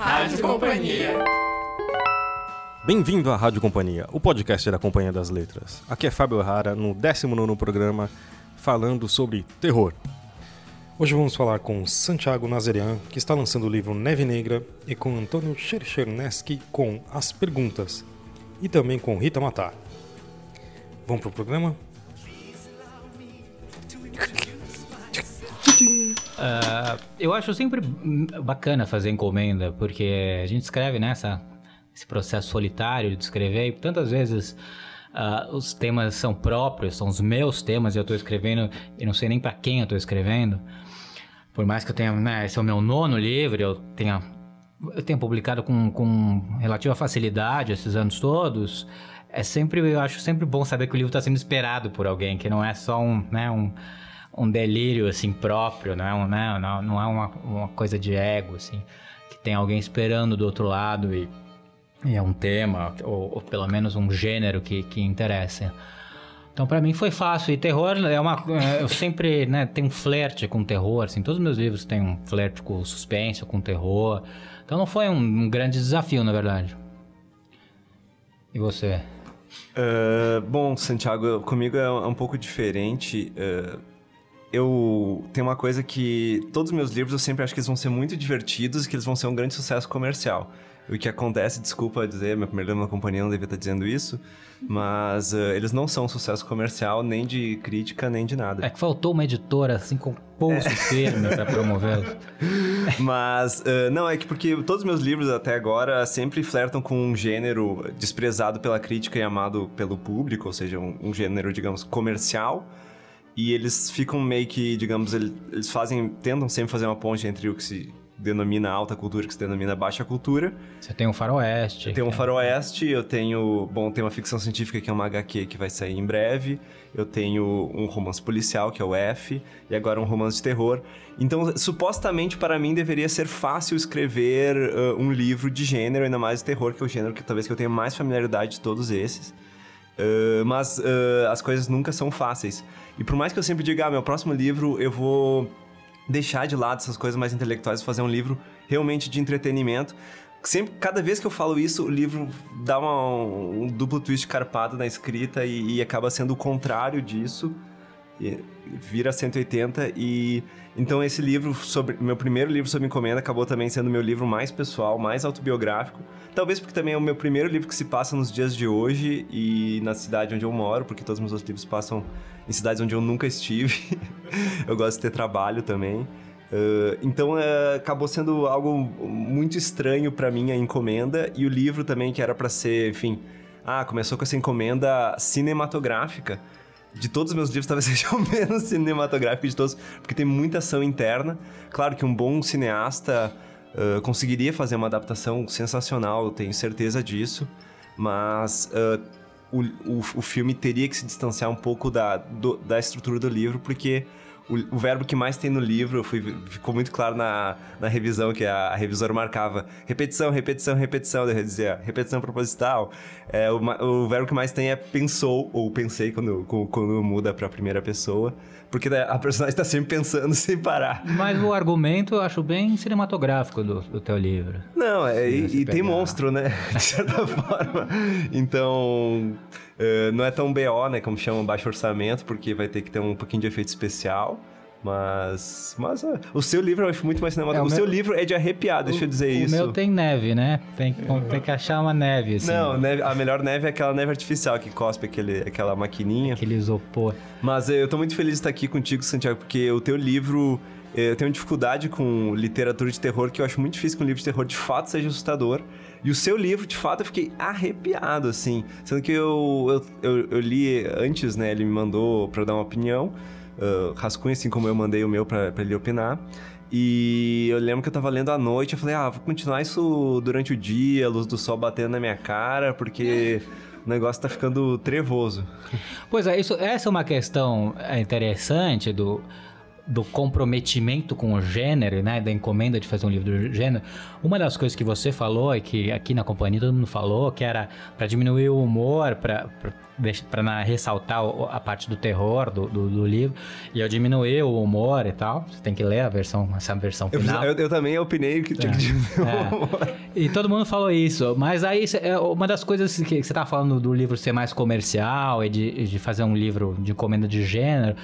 Rádio Companhia. Bem-vindo à Rádio Companhia, o podcast da Companhia das Letras. Aqui é Fábio Rara, no 19 programa, falando sobre terror. Hoje vamos falar com Santiago Nazerian, que está lançando o livro Neve Negra, e com Antônio Chercherneski com As Perguntas, e também com Rita Matar. Vamos pro programa? Uh, eu acho sempre bacana fazer encomenda, porque a gente escreve nessa né, esse processo solitário de escrever e tantas vezes uh, os temas são próprios, são os meus temas e eu estou escrevendo e não sei nem para quem eu estou escrevendo. Por mais que eu tenha, né, esse é o meu nono livro, eu tenha eu tenho publicado com, com relativa facilidade esses anos todos. É sempre, eu acho sempre bom saber que o livro está sendo esperado por alguém, que não é só um, né, um um delírio assim próprio, não é, um, né, não, não é uma, uma coisa de ego assim, que tem alguém esperando do outro lado e, e é um tema ou, ou, pelo menos um gênero que, que interessa. Então para mim foi fácil e terror é uma é, eu sempre né tenho um flerte com terror assim todos os meus livros têm um flerte com suspense com terror então não foi um, um grande desafio na verdade. E você? Uh, bom, Santiago, comigo é um pouco diferente. Uh, eu tenho uma coisa que todos os meus livros eu sempre acho que eles vão ser muito divertidos e que eles vão ser um grande sucesso comercial. O que acontece, desculpa dizer, meu primeiro livro na companhia não devia estar dizendo isso, mas uh, eles não são um sucesso comercial, nem de crítica, nem de nada. É que faltou uma editora assim com pulso é. firme para promovê-los. mas, uh, não, é que porque todos os meus livros até agora sempre flertam com um gênero desprezado pela crítica e amado pelo público, ou seja, um, um gênero, digamos, comercial e eles ficam meio que, digamos, eles fazem, tentam sempre fazer uma ponte entre o que se denomina alta cultura e o que se denomina baixa cultura. Você tem um faroeste. Eu tenho um é faroeste, eu tenho, bom, tem uma ficção científica que é uma HQ que vai sair em breve. Eu tenho um romance policial que é o F e agora um romance de terror. Então, supostamente para mim deveria ser fácil escrever uh, um livro de gênero, ainda mais de terror, que é o gênero que talvez que eu tenha mais familiaridade de todos esses. Uh, mas uh, as coisas nunca são fáceis. E por mais que eu sempre diga, ah, meu próximo livro eu vou deixar de lado essas coisas mais intelectuais e fazer um livro realmente de entretenimento. Sempre, cada vez que eu falo isso, o livro dá uma, um duplo twist carpado na escrita e, e acaba sendo o contrário disso. E vira 180 e então esse livro sobre meu primeiro livro sobre encomenda acabou também sendo meu livro mais pessoal, mais autobiográfico. Talvez porque também é o meu primeiro livro que se passa nos dias de hoje e na cidade onde eu moro, porque todos os meus outros livros passam em cidades onde eu nunca estive. eu gosto de ter trabalho também. Uh, então uh, acabou sendo algo muito estranho para mim a encomenda e o livro também que era para ser, enfim, ah, começou com essa encomenda cinematográfica de todos os meus livros, talvez seja o menos cinematográfico de todos, porque tem muita ação interna. Claro que um bom cineasta uh, conseguiria fazer uma adaptação sensacional, eu tenho certeza disso, mas uh, o, o, o, filme teria que se distanciar um pouco da, do, da estrutura do livro, porque o, o, verbo que mais tem no livro, fui, ficou muito claro na, na revisão, que a, a revisora marcava repetição, repetição, repetição, eu dizia repetição proposital. É, o, o verbo que mais tem é pensou, ou pensei quando, quando muda para a primeira pessoa, porque a personagem está sempre pensando sem parar. Mas o argumento eu acho bem cinematográfico do, do teu livro. Não, é, e, e tem monstro, né? De certa forma. Então. Uh, não é tão BO, né? Como chama baixo orçamento, porque vai ter que ter um pouquinho de efeito especial. Mas. Mas uh, o seu livro eu acho muito mais cinematográfico. É, o, o meu... seu livro é de arrepiar, deixa eu dizer o isso. O meu tem neve, né? Tem, tem que achar uma neve, assim. Não, neve, a melhor neve é aquela neve artificial que cospe aquele, aquela maquininha. Aquele isopor. Mas eu tô muito feliz de estar aqui contigo, Santiago, porque o teu livro. Eu tenho dificuldade com literatura de terror, que eu acho muito difícil que um livro de terror de fato seja assustador. E o seu livro, de fato, eu fiquei arrepiado, assim. Sendo que eu, eu, eu, li antes, né? Ele me mandou para dar uma opinião. Uh, rascunho, assim como eu mandei o meu para ele opinar. E eu lembro que eu tava lendo à noite, eu falei, ah, vou continuar isso durante o dia, a luz do sol batendo na minha cara, porque o negócio tá ficando trevoso. Pois é, isso, essa é uma questão interessante do do comprometimento com o gênero, né, da encomenda de fazer um livro do gênero, uma das coisas que você falou e que aqui na companhia todo mundo falou, que era para diminuir o humor, para para ressaltar a parte do terror do, do, do, livro e eu diminuir o humor e tal. Você tem que ler a versão, essa versão final. Eu, eu, eu também opinei que tinha é, que diminuir é. o humor. E todo mundo falou isso, mas aí é uma das coisas que você tá falando do livro ser mais comercial e de, de fazer um livro de encomenda de gênero.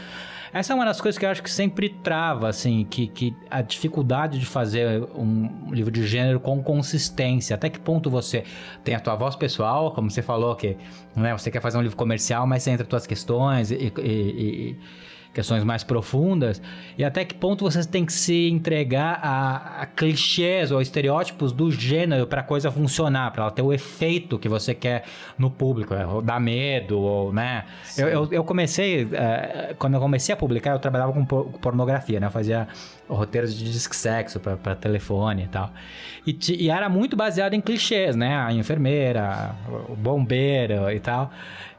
Essa é uma das coisas que eu acho que sempre trava, assim, que, que a dificuldade de fazer um livro de gênero com consistência. Até que ponto você tem a tua voz pessoal, como você falou, que né, você quer fazer um livro comercial, mas você entra as tuas questões e, e, e questões mais profundas, e até que ponto você tem que se entregar a, a clichês ou estereótipos do gênero para a coisa funcionar, para ela ter o efeito que você quer no público, é, ou dar medo, ou, né? Eu, eu, eu, comecei, é, quando eu comecei a publicar, eu trabalhava com pornografia, né? Eu fazia roteiros de disque sexo para telefone e tal. E, e, era muito baseado em clichês, né? A enfermeira, o bombeiro e tal.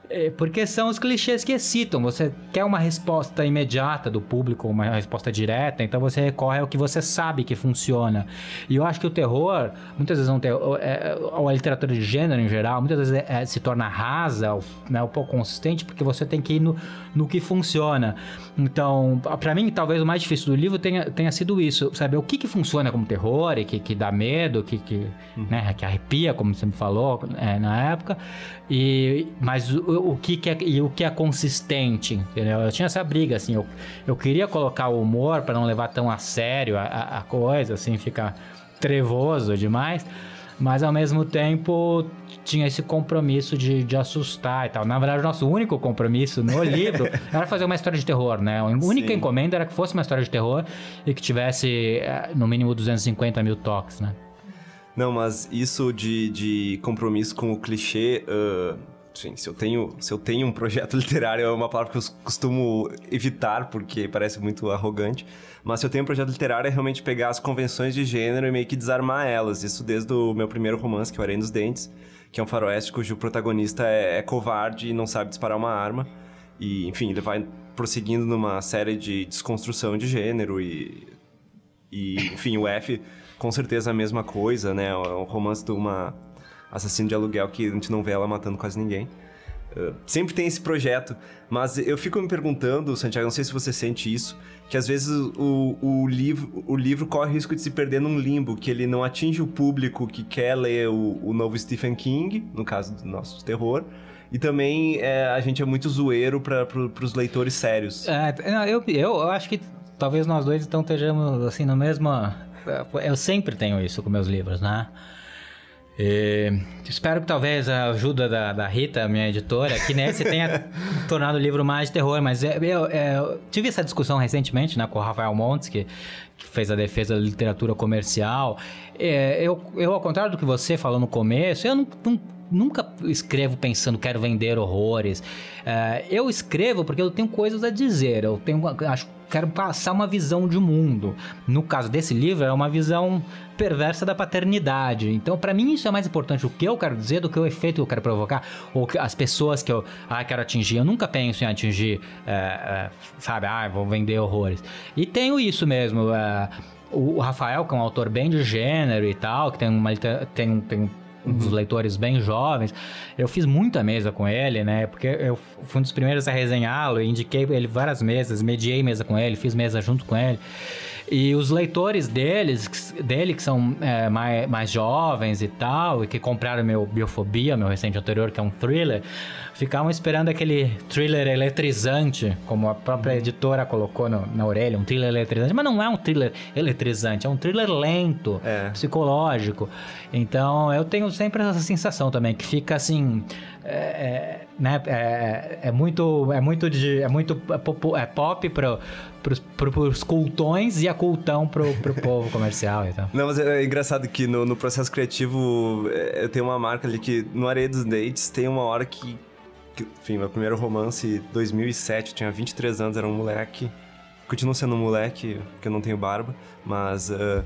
É, porque são os clichês que excitam. Você quer uma resposta imediata do público, uma resposta direta, então você recorre ao que você sabe que funciona. E eu acho que o terror, muitas vezes, não tem, é, ou a literatura de gênero em geral, muitas vezes é, se torna rasa, né, um pouco consistente, porque você tem que ir no, no que funciona. Então, para mim, talvez o mais difícil do livro tenha, tenha sido isso, saber o que, que funciona como terror e que, que dá medo, que, que, uhum. né, que arrepia, como você me falou é, na época, e, mas o, o, que, que é, e o que é consistente, entendeu? Eu tinha essa briga, assim, eu, eu queria colocar o humor para não levar tão a sério a, a, a coisa, assim, ficar trevoso demais, mas ao mesmo tempo tinha esse compromisso de, de assustar e tal. Na verdade, o nosso único compromisso no livro era fazer uma história de terror, né? A única Sim. encomenda era que fosse uma história de terror e que tivesse eh, no mínimo 250 mil toques, né? Não, mas isso de, de compromisso com o clichê. Uh, sim, se eu, tenho, se eu tenho um projeto literário, é uma palavra que eu costumo evitar, porque parece muito arrogante. Mas se eu tenho um projeto literário, é realmente pegar as convenções de gênero e meio que desarmar elas. Isso desde o meu primeiro romance, que é o Arém dos Dentes, que é um faroeste cujo protagonista é, é covarde e não sabe disparar uma arma. E, enfim, ele vai prosseguindo numa série de desconstrução de gênero e. E, enfim, o F com certeza a mesma coisa, né? O romance de uma assassino de aluguel que a gente não vê ela matando quase ninguém. Uh, sempre tem esse projeto, mas eu fico me perguntando, Santiago, não sei se você sente isso, que às vezes o, o, livro, o livro corre risco de se perder num limbo, que ele não atinge o público que quer ler o, o novo Stephen King, no caso do nosso terror, e também é, a gente é muito zoeiro para pro, os leitores sérios. É, eu, eu, eu acho que talvez nós dois então estejamos assim no mesmo eu sempre tenho isso com meus livros, né? E espero que talvez a ajuda da, da Rita, minha editora, que nesse tenha tornado o livro mais de terror, mas eu, eu, eu, tive essa discussão recentemente né, com o Rafael Montes, que, que fez a defesa da literatura comercial. É, eu, eu, ao contrário do que você falou no começo, eu não, não nunca escrevo pensando quero vender horrores. Uh, eu escrevo porque eu tenho coisas a dizer. Eu tenho, acho, quero passar uma visão de mundo. No caso desse livro é uma visão perversa da paternidade. Então, para mim isso é mais importante o que eu quero dizer do que o efeito que eu quero provocar ou as pessoas que eu ah, quero atingir. Eu nunca penso em atingir, é, é, sabe, ah, vou vender horrores. E tenho isso mesmo. É, o Rafael, que é um autor bem de gênero e tal, que tem uma tem, tem um dos leitores bem jovens. Eu fiz muita mesa com ele, né? Porque eu fui um dos primeiros a resenhá-lo, indiquei ele várias mesas, mediei mesa com ele, fiz mesa junto com ele. E os leitores deles, dele, que são é, mais, mais jovens e tal, e que compraram meu Biofobia, meu recente anterior, que é um thriller, ficavam esperando aquele thriller eletrizante, como a própria uhum. editora colocou no, na orelha, um thriller eletrizante. Mas não é um thriller eletrizante, é um thriller lento, é. psicológico. Então eu tenho sempre essa sensação também, que fica assim. É, é, né, é, é, muito é muito de, é muito é pop para pros, pros cultões e a cultão pro, pro povo comercial e tal. Não, mas é engraçado que no, no processo criativo é, eu tenho uma marca ali que no Areia dos Dates tem uma hora que, que enfim, meu primeiro romance 2007, eu tinha 23 anos, era um moleque. Continuo sendo um moleque, porque eu não tenho barba, mas uh,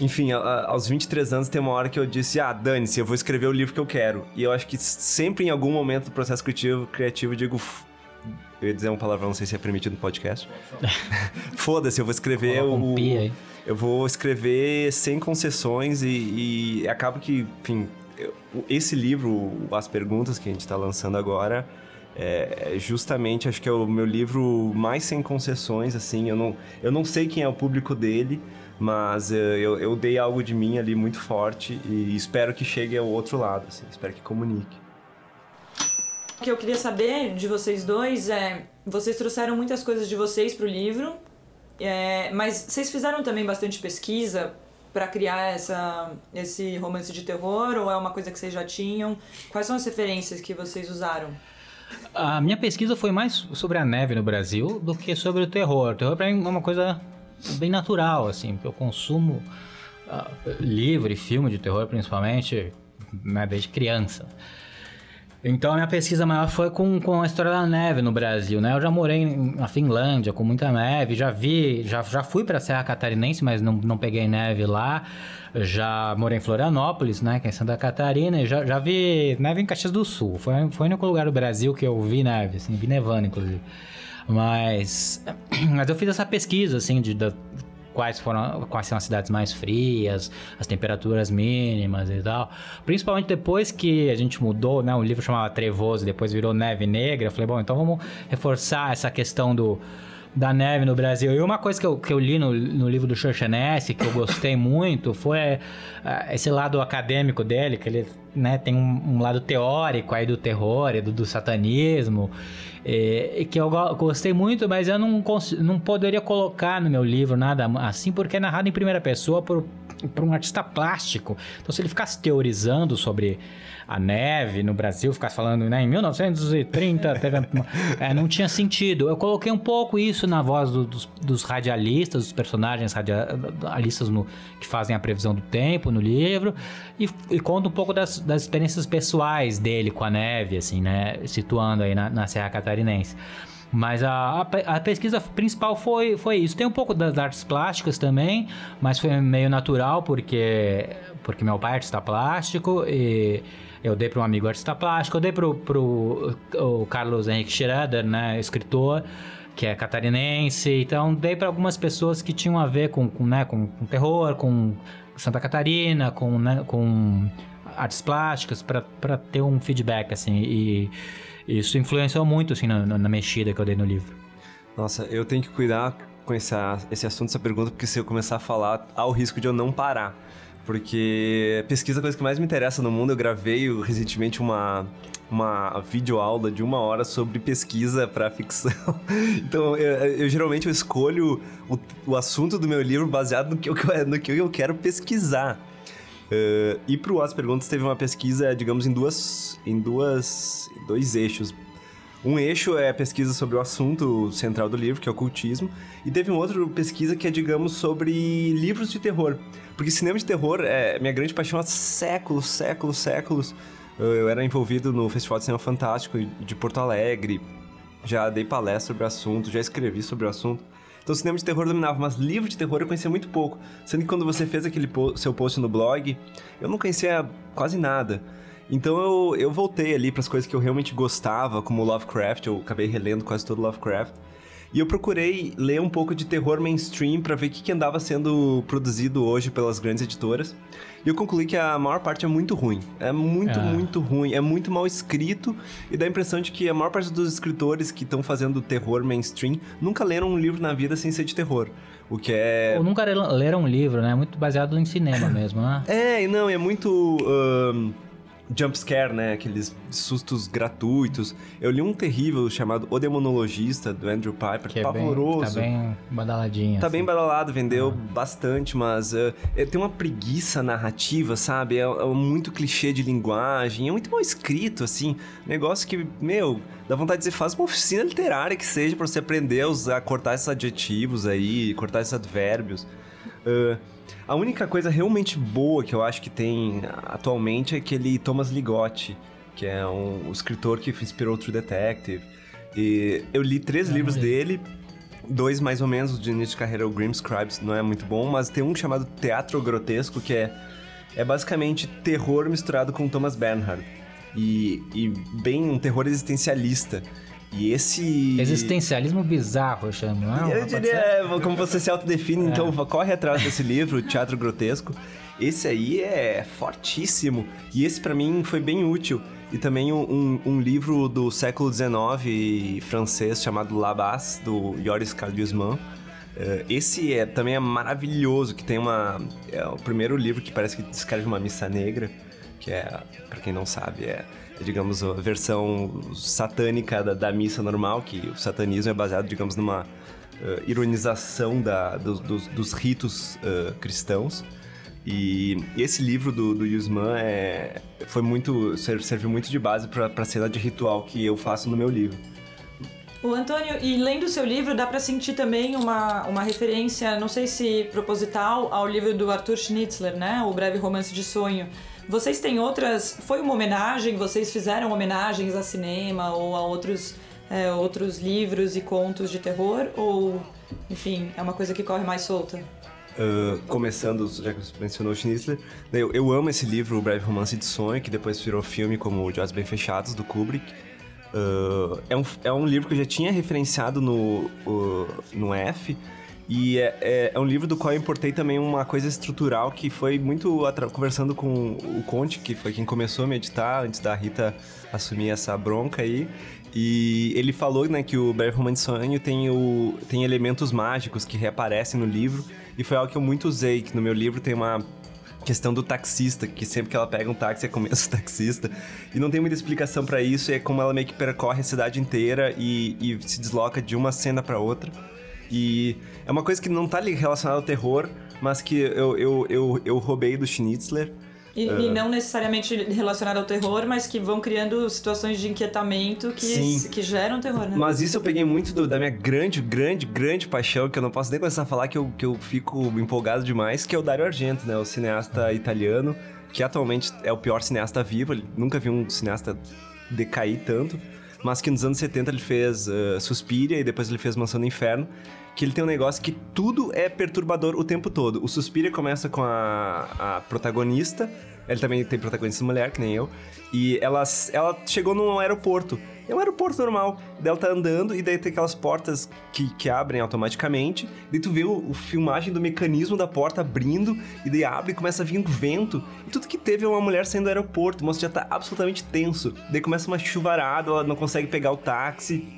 enfim, a, a, aos 23 anos tem uma hora que eu disse, ah, dane-se, eu vou escrever o livro que eu quero. E eu acho que sempre em algum momento do processo criativo, criativo eu digo, Eu ia dizer uma palavra, não sei se é permitido no podcast. Foda-se, eu vou escrever um o. Eu vou escrever sem concessões e, e acaba que, enfim, eu- esse livro, As Perguntas que a gente tá lançando agora, é é justamente, acho que é o meu livro mais sem concessões, assim. Eu não, eu não sei quem é o público dele, mas eh, eu, eu dei algo de mim ali muito forte e espero que chegue ao outro lado, assim. Espero que comunique. O que eu queria saber de vocês dois é: vocês trouxeram muitas coisas de vocês pro livro, é, mas vocês fizeram também bastante pesquisa para criar essa, esse romance de terror ou é uma coisa que vocês já tinham? Quais são as referências que vocês usaram? A minha pesquisa foi mais sobre a neve no Brasil do que sobre o terror. O terror pra mim é uma coisa bem natural, assim, porque eu consumo ah, livro e filme de terror, principalmente, né, desde criança. Então a minha pesquisa maior foi com, com a história da neve no Brasil, né? Eu já morei na Finlândia com muita neve, já vi, já, já fui para Serra Catarinense, mas não, não peguei neve lá. Já morei em Florianópolis, né? Que é em Santa Catarina, e já, já vi neve em Caxias do Sul. Foi, foi o único lugar do Brasil que eu vi neve, assim, vi nevando, inclusive. Mas, mas eu fiz essa pesquisa, assim, de, quais foram quais são as cidades mais frias, as temperaturas mínimas e tal. Principalmente depois que a gente mudou, né? O livro chamava Trevoso, depois virou Neve Negra. Eu falei, bom, então vamos reforçar essa questão do da neve no Brasil. E uma coisa que eu, que eu li no, no livro do Churchanesse, que eu gostei muito, foi eh, esse lado acadêmico dele, que ele né, tem um, um lado teórico aí do terror e do, do satanismo, e que eu go- gostei muito, mas eu não, não poderia colocar no meu livro nada assim, porque é narrado em primeira pessoa por, por um artista plástico. Então, se ele ficasse teorizando sobre a neve no Brasil, ficasse falando, né, em 1930 teve... é, não tinha sentido. Eu coloquei um pouco isso na voz do- dos, dos radialistas, dos personagens radialistas no- que fazem a previsão do tempo no livro, e, e conto um pouco das, das experiências pessoais dele com a neve, assim, né, situando aí na, na Serra Catarinense. Mas a, a a pesquisa principal foi, foi isso. Tem um pouco das artes plásticas também, mas foi meio natural, porque, porque meu pai é artista plástico e eu dei para um amigo artista plástico, eu dei para o Carlos Henrique Schroeder, né, escritor, que é catarinense. Então, dei para algumas pessoas que tinham a ver com, com, né, com, com terror, com Santa Catarina, com, né, com artes plásticas, para ter um feedback, assim. E isso influenciou muito, assim, na, na- mexida que eu dei no livro. Nossa, eu tenho que cuidar com esse, esse assunto, essa pergunta, porque se eu começar a falar, há o risco de eu não parar. Porque pesquisa é a coisa que mais me interessa no mundo. Eu gravei recentemente uma, uma videoaula de uma hora sobre pesquisa para ficção. Então, eu, eu geralmente eu escolho o, o assunto do meu livro baseado no que eu, no que eu quero pesquisar. Eh, e pro As Perguntas teve uma pesquisa, digamos, em duas, em duas, dois eixos. Um eixo é pesquisa sobre o assunto central do livro, que é o ocultismo, e teve um outro pesquisa que é, digamos, sobre livros de terror. Porque cinema de terror é minha grande paixão há séculos, séculos, séculos. Eu era envolvido no Festival de Cinema Fantástico de Porto Alegre, já dei palestra sobre o assunto, já escrevi sobre o assunto. Então, cinema de terror dominava, mas livro de terror eu conhecia muito pouco. Sendo que quando você fez aquele po- seu post no blog, eu não conhecia quase nada. Então eu, eu voltei ali para as coisas que eu realmente gostava, como Lovecraft, eu acabei relendo quase todo Lovecraft. E eu procurei ler um pouco de terror mainstream para ver o que, que andava sendo produzido hoje pelas grandes editoras. E eu concluí que a maior parte é muito ruim. É muito, Ah. muito ruim. É muito mal escrito e dá a impressão de que a maior parte dos escritores que estão fazendo terror mainstream nunca leram um livro na vida sem ser de terror. O que é. Ou nunca le- leram um livro, né? Muito baseado em cinema mesmo, né? É, e não, é muito. ahn, jumpscare, né? Aqueles sustos gratuitos. Eu li um terrível chamado O Demonologista, do Andrew Piper, Que é bem, pavoroso. tá bem badaladinho. Tá assim. bem badalado, vendeu bastante, mas eh, tem uma preguiça narrativa, sabe? É, é muito clichê de linguagem, é muito mal escrito, assim. Negócio que, meu, dá vontade de dizer, faz uma oficina literária que seja pra você aprender a, usar, cortar esses adjetivos aí, cortar esses advérbios. Eh, a única coisa realmente boa que eu acho que tem atualmente é aquele Thomas Ligotti, que é um, um escritor que inspirou True Detective. E eu li três livros li. dele, dois mais ou menos, de início de carreira, o Grim Scribes, não é muito bom, mas tem um chamado Teatro Grotesco, que é, é basicamente terror misturado com Thomas Bernhard. E, e bem um terror existencialista. E esse. Existencialismo bizarro, eu chamo, não é? Eu diria, é, como você se autodefine, então corre atrás desse livro, Teatro Grotesco. Esse aí é fortíssimo. E esse para mim foi bem útil. E também um, um, livro do século XIX francês chamado Labas, do Joris Cardiusman. Uh, esse é, também é maravilhoso, que tem uma... É o primeiro livro que parece que descreve uma missa negra, que é, para quem não sabe, é, é, digamos, a versão satânica da, da, missa normal, que o satanismo é baseado, digamos, numa uh, ironização da, do, dos, dos ritos uh, cristãos. E esse livro do, do Yusman é, foi muito, serviu muito de base para a cena de ritual que eu faço no meu livro. O Antônio, e lendo o seu livro, dá para sentir também uma, uma referência, não sei se proposital, ao livro do Arthur Schnitzler, né? O Breve Romance de Sonho. Vocês têm outras. Foi uma homenagem? Vocês fizeram homenagens a cinema ou a outros, é, outros livros e contos de terror? Ou, enfim, é uma coisa que corre mais solta? Uh, começando, já que você mencionou Schnitzler, eu, eu, amo esse livro, O Breve Romance de Sonho, que depois virou filme como De Olhos Bem Fechados, do Kubrick. Uh, é, um, é um livro que eu já tinha referenciado no, uh, no F, e é, é, é, um livro do qual eu importei também uma coisa estrutural que foi muito conversando com o Conte, que foi quem começou a meditar antes da Rita assumir essa bronca aí. E ele falou né, que o Breve Romance Sonho tem, o, tem elementos mágicos que reaparecem no livro e foi algo que eu muito usei, que no meu livro tem uma questão do taxista, que sempre que ela pega um táxi é começo taxista. E não tem muita explicação para isso, é como ela meio que percorre a cidade inteira e, e se desloca de uma cena para outra. E é uma coisa que não tá relacionada ao terror, mas que eu, eu, eu, eu roubei do Schnitzler. E, uh... e, não necessariamente relacionado ao terror, mas que vão criando situações de inquietamento que, que geram terror, né? Mas isso eu peguei muito do, da minha grande, grande, grande paixão, que eu não posso nem começar a falar, que eu, que eu fico empolgado demais, que é o Dario Argento, né? O cineasta italiano, que atualmente é o pior cineasta vivo. Ele nunca viu um cineasta decair tanto. Mas que nos anos 70 ele fez uh, Suspiria e depois ele fez Mansão do Inferno que ele tem um negócio que tudo é perturbador o tempo todo. O Suspiria começa com a, a protagonista, ele também tem protagonista mulher, que nem eu, e ela, ela chegou num aeroporto. É um aeroporto normal. Daí ela tá andando e daí tem aquelas portas que, que abrem automaticamente. Daí tu vê o, o filmagem do mecanismo da porta abrindo e daí abre e começa a vir um vento. E tudo que teve é uma mulher saindo do aeroporto. O moço já tá absolutamente tenso. Daí começa uma chuvarada, ela não consegue pegar o táxi.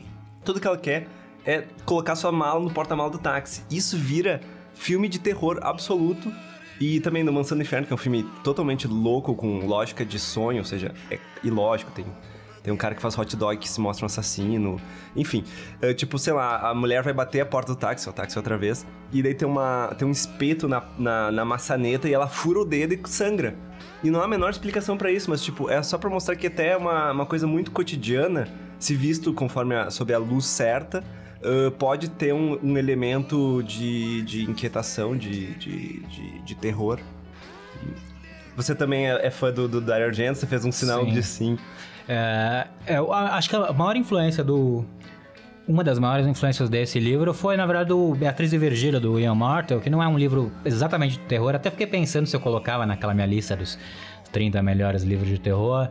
Tudo que ela quer é colocar sua mala no porta-mala do táxi. Isso vira filme de terror absoluto. E também no Mansão do Inferno, que é um filme totalmente louco, com lógica de sonho, ou seja, é ilógico, tem tem um cara que faz hot dog que se mostra um assassino. Enfim, é, tipo, sei lá, a mulher vai bater a porta do táxi, o táxi outra vez, e daí tem, uma, tem um espeto na, na, na maçaneta e ela fura o dedo e sangra. E não há a menor explicação para isso, mas, tipo, é só pra mostrar que até é uma, uma coisa muito cotidiana, se visto conforme a, sob a luz certa, uh, pode ter um, um, elemento de, de inquietação, de, de, de, de terror. Você também é, é fã do, do Dario Argento, você fez um sinal sim. de sim. É, é, eu acho que a maior influência do... Uma das maiores influências desse livro foi, na verdade, o Beatriz e Virgília, do Ian Martel, que não é um livro exatamente de terror. Até fiquei pensando se eu colocava naquela minha lista dos 30 melhores livros de terror.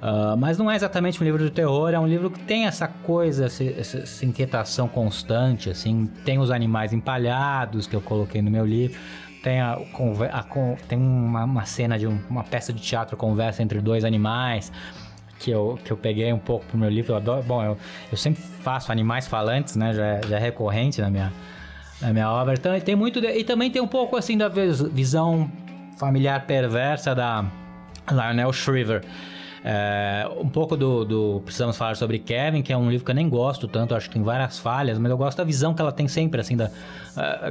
Uh, mas não é exatamente um livro de terror, é um livro que tem essa coisa, essa, essa, inquietação constante, assim. Tem os animais empalhados que eu coloquei no meu livro. Tem, a, a, tem uma, uma, cena de um, uma peça de teatro, conversa entre dois animais, que eu, que eu peguei um pouco pro meu livro. Eu adoro, bom, eu, eu sempre faço animais falantes, né? Já, é, já é recorrente na minha, na minha obra. Então, tem muito. De, e também tem um pouco assim da visão familiar perversa da Lionel Shriver é, um pouco do, do, Precisamos falar sobre Kevin, que é um livro que eu nem gosto tanto, acho que tem várias falhas, mas eu gosto da visão que ela tem sempre, assim, da,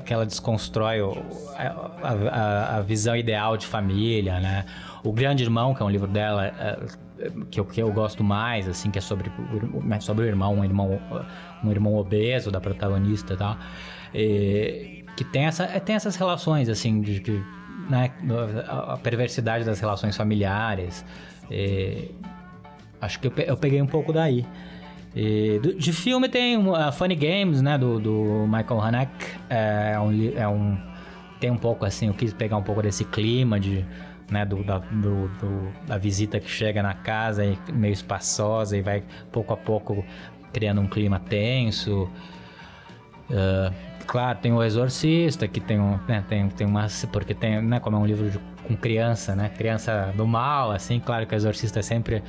que ela desconstrói o, a, a, a, visão ideal de família, né? O Grande Irmão, que é um livro dela. Uh, que eu, que eu gosto mais, assim, que é sobre, sobre o irmão, um irmão, um irmão obeso da protagonista e tal. E, que tem, essa, tem essas relações, assim, de, de né, a perversidade das relações familiares, é, acho que eu, peguei um pouco daí. É, do, de filme tem uh, Funny Games, né, do, do Michael Haneke. É, é, um, é um, tem um pouco assim, eu quis pegar um pouco desse clima de, né, do, da, do, do, da visita que chega na casa e meio espaçosa e vai pouco a pouco criando um clima tenso. Uh, claro, tem o Exorcista, que tem um, né, tem, tem uma, porque tem, né, como é um livro de, com criança, né, criança do mal, assim, claro que o Exorcista é sempre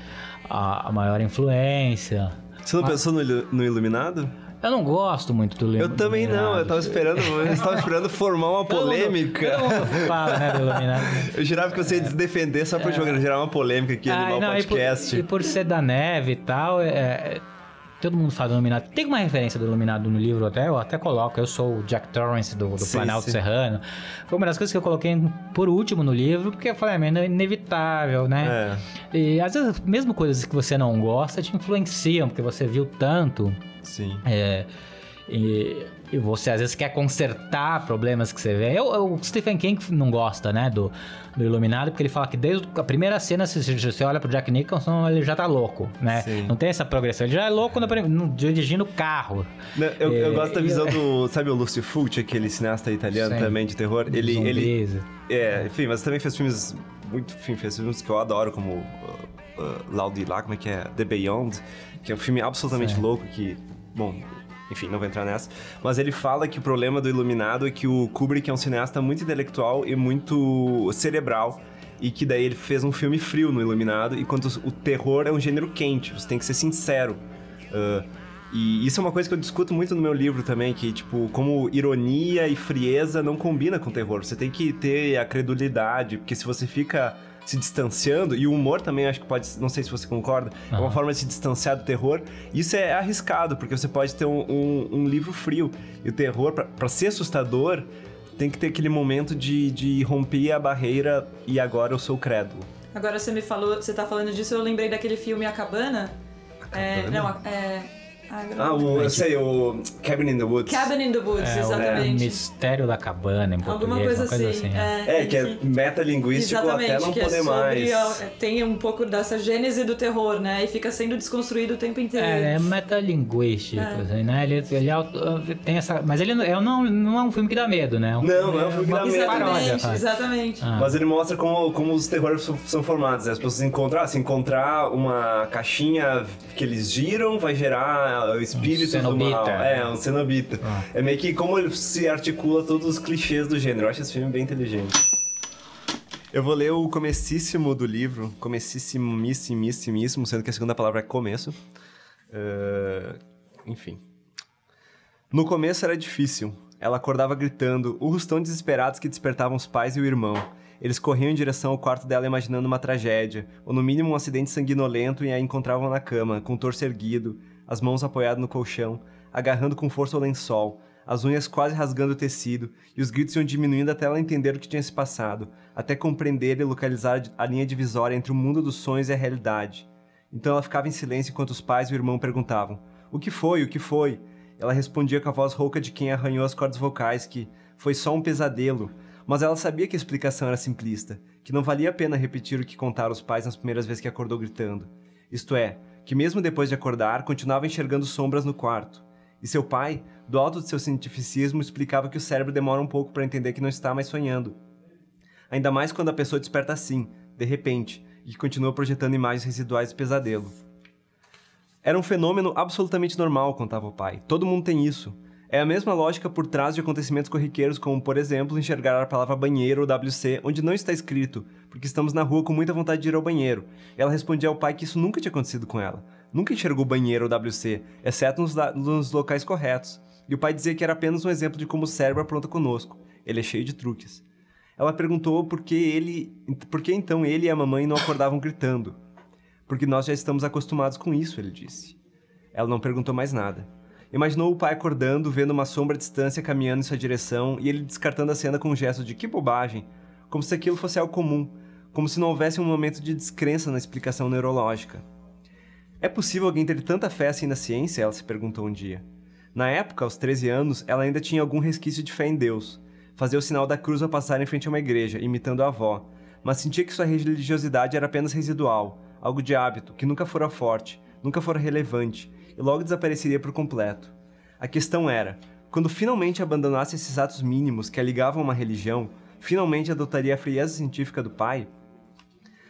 a, a maior influência. Você não Mas... pensou no, no Iluminado? Eu não gosto muito do Iluminado. Eu também não, eu tava esperando, eu tava esperando formar uma polêmica. fala, né, do Iluminado. Eu jurava que você ia defender só pra é. gerar uma polêmica aqui ah, no podcast. E por, e por, ser da neve e tal, é, Todo mundo fala do Iluminado. Tem uma referência do Iluminado no livro até, eu até coloco. Eu sou o Jack Torrance do, do sim, Planalto sim. Serrano. Foi uma das coisas que eu coloquei por último no livro, porque eu falei, é inevitável, né? É. E às vezes, mesmo coisas que você não gosta, te influenciam, porque você viu tanto. Sim. É, e e você às vezes quer consertar problemas que você vê. Eu, eu, o Stephen King não gosta, né, do, do Iluminado, porque ele fala que desde a primeira cena, se você olha pro Jack Nicholson, ele já tá louco, né? Sim. Não tem essa progressão. Ele já é louco no, no, dirigindo carro. Não, eu, eu, gosto da visão do. Sabe o Lucio Fulci, aquele cineasta italiano Sim. também de terror? Ele. ele é, enfim, mas também fez filmes. Muito, enfim, fez filmes que eu adoro, como. Uh, uh, Laudi lá, como é que é? The Beyond, que é um filme absolutamente Sim. louco que. Bom, enfim, não vou entrar nessa. Mas ele fala que o problema do Iluminado é que o Kubrick é um cineasta muito intelectual e muito cerebral. E que daí ele fez um filme frio no Iluminado, enquanto o terror é um gênero quente, você tem que ser sincero. Uh, e isso é uma coisa que eu discuto muito no meu livro também, que, tipo, como ironia e frieza não combina com terror. Você tem que ter a credulidade, porque se você fica se distanciando, e o humor também acho que pode, não sei se você concorda, uhum. é uma forma de se distanciar do terror. Isso é arriscado, porque você pode ter um, um, um livro frio. E o terror, para ser assustador, tem que ter aquele momento de, de romper a barreira e agora eu sou crédulo. Agora você me falou, você tá falando disso, eu lembrei daquele filme A Cabana. A Cabana? É, não, é ah, o, eu sei, o Cabin in the Woods. Cabin in the Woods, é, exatamente. O mistério da cabana em português, Alguma coisa, coisa assim. assim é, é, que é metalinguístico até não poder é mais. É, tem um pouco dessa gênese do terror, né? E fica sendo desconstruído o tempo inteiro. É, é metalinguístico, é. Assim, né? Ele, ele tem essa... Mas ele não, não, não é um filme que dá medo, né? Um não, não é um filme que dá medo. Exatamente, exatamente. Ah. Mas ele mostra como, como os terrores são formados. Né? As pessoas encontram, se encontrar uma caixinha que eles giram, vai gerar espíritos um do mal. É, um cenobita. Ah. É meio que como ele se articula todos os clichês do gênero. Eu acho esse filme bem inteligente. Eu vou ler o comecíssimo do livro, comecíssimo, sendo que a segunda palavra é começo. Uh, enfim. No começo era difícil. Ela acordava gritando, urros tão desesperados que despertavam os pais e o irmão. Eles corriam em direção ao quarto dela imaginando uma tragédia, ou no mínimo um acidente sanguinolento e a encontravam na cama, com o torso erguido, as mãos apoiadas no colchão, agarrando com força o lençol, as unhas quase rasgando o tecido, e os gritos iam diminuindo até ela entender o que tinha se passado, até compreender e localizar a linha divisória entre o mundo dos sonhos e a realidade. Então ela ficava em silêncio enquanto os pais e o irmão perguntavam: O que foi? O que foi? Ela respondia com a voz rouca de quem arranhou as cordas vocais que foi só um pesadelo, mas ela sabia que a explicação era simplista, que não valia a pena repetir o que contaram os pais nas primeiras vezes que acordou gritando. Isto é, que mesmo depois de acordar, continuava enxergando sombras no quarto. E seu pai, do alto de seu cientificismo, explicava que o cérebro demora um pouco para entender que não está mais sonhando. Ainda mais quando a pessoa desperta assim, de repente, e continua projetando imagens residuais de pesadelo. Era um fenômeno absolutamente normal, contava o pai. Todo mundo tem isso. É a mesma lógica por trás de acontecimentos corriqueiros, como, por exemplo, enxergar a palavra banheiro ou WC onde não está escrito, porque estamos na rua com muita vontade de ir ao banheiro. Ela respondia ao pai que isso nunca tinha acontecido com ela. Nunca enxergou banheiro ou WC, exceto nos, nos locais corretos. E o pai dizia que era apenas um exemplo de como o cérebro apronta conosco. Ele é cheio de truques. Ela perguntou por que ele, por que então ele e a mamãe não acordavam gritando. Porque nós já estamos acostumados com isso, ele disse. Ela não perguntou mais nada. Imaginou o pai acordando, vendo uma sombra à distância caminhando em sua direção e ele descartando a cena com um gesto de que bobagem, como se aquilo fosse algo comum, como se não houvesse um momento de descrença na explicação neurológica. É possível alguém ter tanta fé assim na ciência? Ela se perguntou um dia. Na época, aos 13 anos, ela ainda tinha algum resquício de fé em Deus. Fazia o sinal da cruz ao passar em frente a uma igreja, imitando a avó, mas sentia que sua religiosidade era apenas residual, algo de hábito, que nunca fora forte, nunca fora relevante, e logo desapareceria por completo. A questão era, quando finalmente abandonasse esses atos mínimos que a ligavam a uma religião, finalmente adotaria a frieza científica do pai?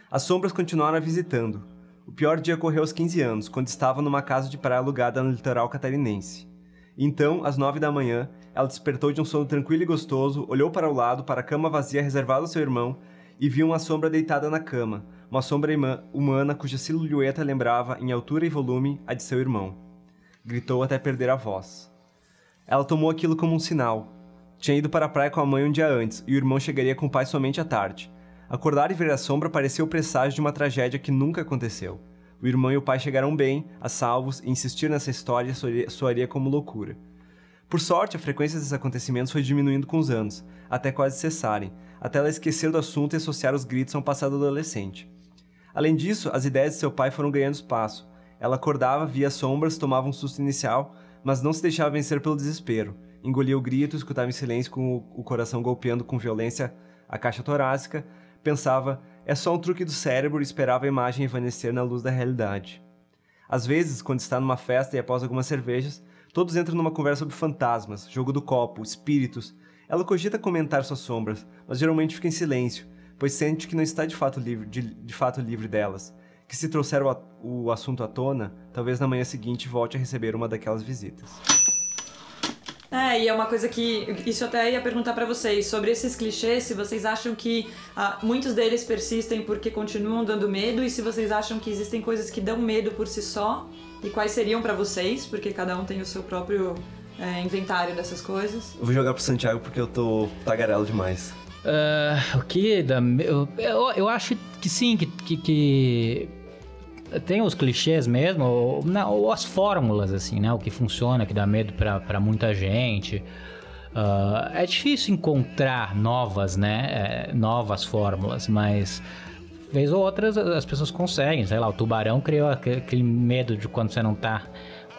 As sombras continuaram a visitando. O pior dia ocorreu aos 15 anos, quando estava numa casa de praia alugada no litoral catarinense. Então, às 9 da manhã, ela despertou de um sono tranquilo e gostoso, olhou para o lado, para a cama vazia reservada ao seu irmão, e viu uma sombra deitada na cama, uma sombra humana cuja silhueta lembrava, em altura e volume, a de seu irmão. Gritou até perder a voz. Ela tomou aquilo como um sinal. Tinha ido para a praia com a mãe um dia antes, e o irmão chegaria com o pai somente à tarde. Acordar e ver a sombra pareceu o presságio de uma tragédia que nunca aconteceu. O irmão e o pai chegaram bem, a salvos, e insistir nessa história soaria como loucura. Por sorte, a frequência desses acontecimentos foi diminuindo com os anos, até quase cessarem, até ela esquecer do assunto e associar os gritos a um passado adolescente. Além disso, as ideias de seu pai foram ganhando espaço. Ela acordava, via sombras, tomava um susto inicial, mas não se deixava vencer pelo desespero. Engolia o grito, escutava em silêncio com o coração golpeando com violência a caixa torácica, Pensava, é só um truque do cérebro e esperava a imagem evanescer na luz da realidade. Às vezes, quando está numa festa e após algumas cervejas, todos entram numa conversa sobre fantasmas, jogo do copo, espíritos. Ela cogita comentar suas sombras, mas geralmente fica em silêncio, pois sente que não está de fato livre, de, de fato livre delas. Que se trouxer o, o assunto à tona, talvez na manhã seguinte volte a receber uma daquelas visitas. É, e é uma coisa que. Isso até ia perguntar para vocês sobre esses clichês, se vocês acham que ah, muitos deles persistem porque continuam dando medo, e se vocês acham que existem coisas que dão medo por si só, e quais seriam para vocês, porque cada um tem o seu próprio é, inventário dessas coisas. Eu vou jogar pro Santiago porque eu tô tagarelo demais. Uh, o que dá. Eu, eu, eu, acho que sim, que, que, que tem os clichês mesmo, ou, não, ou, as fórmulas, assim, né? O que funciona, que dá medo para muita gente. Uh, é difícil encontrar novas, né? É, novas fórmulas, mas vez ou outras as pessoas conseguem. Sei lá, o tubarão criou aquele medo de quando você não tá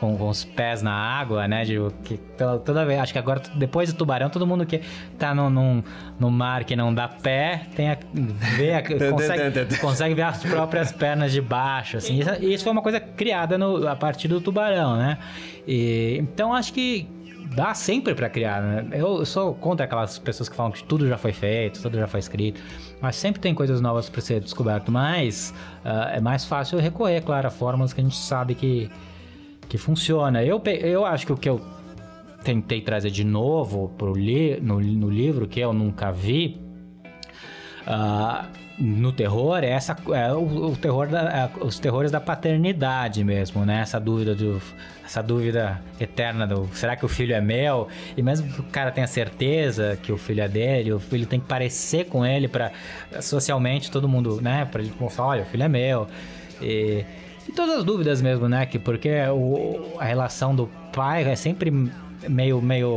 com, com, os pés na água, né? De, que toda, toda vez, acho que agora, depois do tubarão, todo mundo que tá no, no, no mar que não dá pé, tem a, vê a, consegue, consegue ver as próprias pernas de baixo, assim. Isso, isso foi uma coisa criada no, a partir do tubarão, né? E, então, acho que dá sempre para criar, né? Eu, eu sou contra aquelas pessoas que falam que tudo já foi feito, tudo já foi escrito, mas sempre tem coisas novas para ser descoberto, mas uh, é mais fácil recorrer, claro, a fórmulas que a gente sabe que que funciona. Eu, eu acho que o que eu tentei trazer de novo pro li, no, no livro, que eu nunca vi, uh, no terror, é, essa, é o, o terror da, é, os terrores da paternidade mesmo, né? Essa dúvida do, essa dúvida eterna do será que o filho é meu? E mesmo que o cara tenha certeza que o filho é dele, o filho tem que parecer com ele para socialmente todo mundo, né? Para ele mostrar, olha, o filho é meu. E, e todas as dúvidas mesmo, né? Que porque o, a relação do pai é sempre meio, meio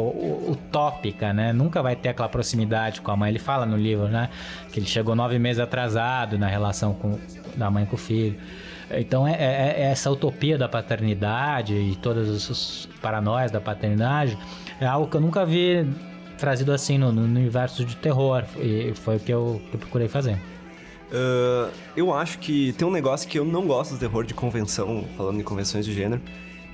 utópica, né? Nunca vai ter aquela proximidade com a mãe. Ele fala no livro, né? Que ele chegou nove meses atrasado na relação com, da mãe com o filho. Então é, é, é essa utopia da paternidade e todos os paranoias da paternidade é algo que eu nunca vi trazido assim no, no universo de terror. E foi o que eu, que eu procurei fazer. Uh, eu acho que tem um negócio que eu não gosto do terror de convenção, falando em convenções de gênero.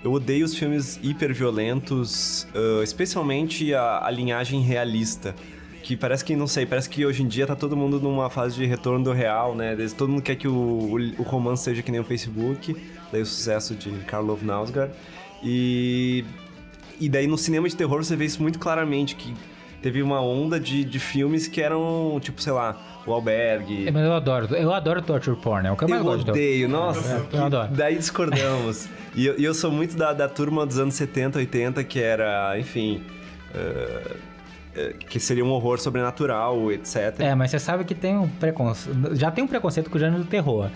Eu odeio os filmes hiper violentos, uh, especialmente a, a, linhagem realista. Que parece que, não sei, parece que hoje em dia tá todo mundo numa fase de retorno do real, né? Todo mundo quer que o, o, o romance seja que nem o Facebook, daí o sucesso de Karlov Nausgaard. E, e daí no cinema de terror você vê isso muito claramente, que teve uma onda de, de filmes que eram, tipo, sei lá, o albergue. É, mas eu adoro, eu adoro torture porn, é o que eu mais eu gosto. Odeio, nossa. É, eu adoro. Daí discordamos. e eu, eu, sou muito da, da turma dos anos 70, 80, que era, enfim. Uh, que seria um horror sobrenatural, etc. É, mas você sabe que tem um preconceito. Já tem um preconceito com o gênero do terror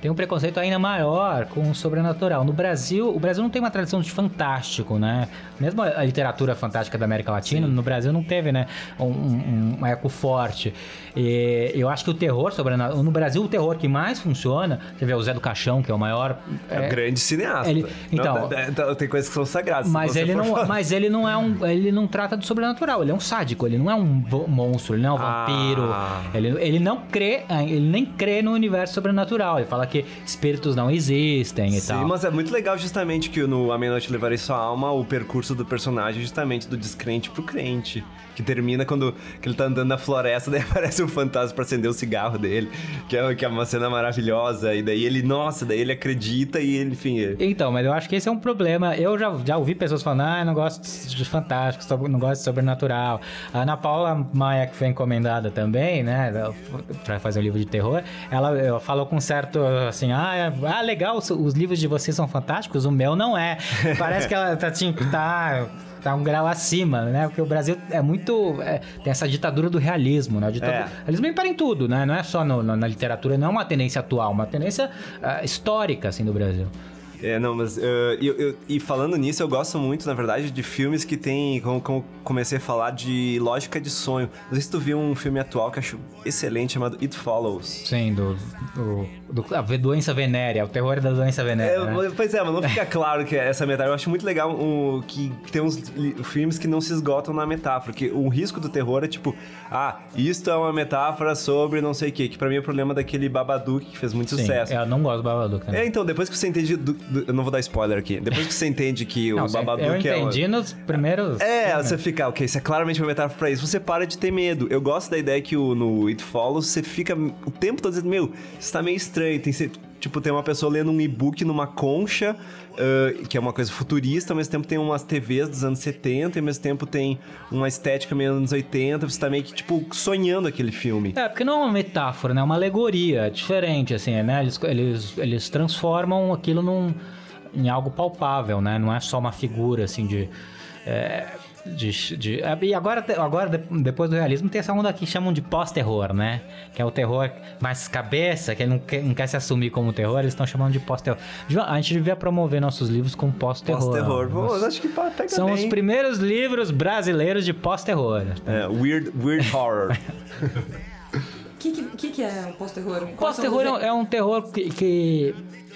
tem um preconceito ainda maior com o sobrenatural. No Brasil, o Brasil não tem uma tradição de fantástico, né? Mesmo a literatura fantástica da América Latina, Sim. no Brasil não teve, né, um, um, um, eco forte. E eu acho que o terror sobrenatural... No Brasil, o terror que mais funciona... Você vê o Zé do Caixão, que é o maior... É, é grande cineasta. Ele, então... Não, tem coisas que são sagradas. Mas ele, não, mas ele não é um... Ele não trata do sobrenatural. Ele é um sádico, ele não é um monstro, ele não é um Ah. vampiro. Ele, ele não crê, ele nem crê no universo sobrenatural. Ele fala que espíritos não existem e Sim, tal. mas é muito legal justamente que no A Meia-Noite Levarei Sua Alma, o percurso do personagem é justamente do descrente pro crente. Que termina quando que ele tá andando na floresta, daí aparece um fantasma pra acender o cigarro dele, que é, que é uma cena maravilhosa. E daí ele, nossa, daí ele acredita e ele, enfim... é- Então, mas eu acho que esse é um problema. Eu já, já ouvi pessoas falando, ah, eu não gosto de fantástico, não gosto de sobrenatural. A Ana Paula Maia, que foi encomendada também, né, pra fazer um livro de terror, ela falou com certo, assim, ah, é- ah legal, os, os livros de vocês são fantásticos, o meu não é. Parece que ela tá, tipo, tá, tá um grau acima, né, porque o Brasil é muito, é, tem essa ditadura do realismo, né, a ditadura, É. bem em tudo, né, não é só no- no- na literatura, não é uma tendência atual, uma tendência ah, histórica, assim, do Brasil. É, não, mas. eh, eu- eu- e falando nisso, eu gosto muito, na verdade, de filmes que tem. Como, como comecei a falar de lógica de sonho. Não sei se tu viu um filme atual que eu acho excelente chamado It Follows. Sim, do, do, do- a doença venérea, o terror da doença venérea. É, né? Pois é, mas não fica claro que é essa metáfora. Eu acho muito legal um, que, tem uns filmes que não se esgotam na metáfora. Que o risco do terror é tipo, ah, isto é uma metáfora sobre não sei o quê. Que pra mim é o problema daquele Babadook que fez muito Sim, sucesso. eu não gosto do Babadook também. É, então, depois que você entende. do- do- eu não vou dar spoiler aqui. Depois que você entende que Não, o Babadook eu é. uma- entendi nos primeiros... É, filmes. você fica, ok, isso é claramente uma metáfora pra isso. Você para de ter medo. Eu gosto da ideia que o, no It Follows você fica o tempo todo dizendo, meu, isso tá meio estranho. Tem, se- tipo, tem uma pessoa lendo um e-book numa concha, ah, que é uma coisa futurista, ao mesmo tempo tem umas TVs dos anos 70, e ao mesmo tempo tem uma estética meio anos 80. Você tá meio que, tipo, sonhando aquele filme. É, porque não é uma metáfora, né? É uma alegoria, é diferente, assim, né? Eles, eles, eles transformam aquilo num, em algo palpável, né? Não é só uma figura, assim, de... é, de, de- é, e agora, agora, de- depois do realismo, tem essa onda que chamam de pós-terror, né? Que é o terror mais cabeça, que não quer, não quer se assumir como terror, eles estão chamando de pós-terror. A gente devia promover nossos livros com pós-terror. Pós-terror. Acho que pega São os bem. primeiros livros brasileiros de pós-terror. É, weird, weird horror. O que, que, que é o pós-terror? Quais Pós-terror é é um terror que, que,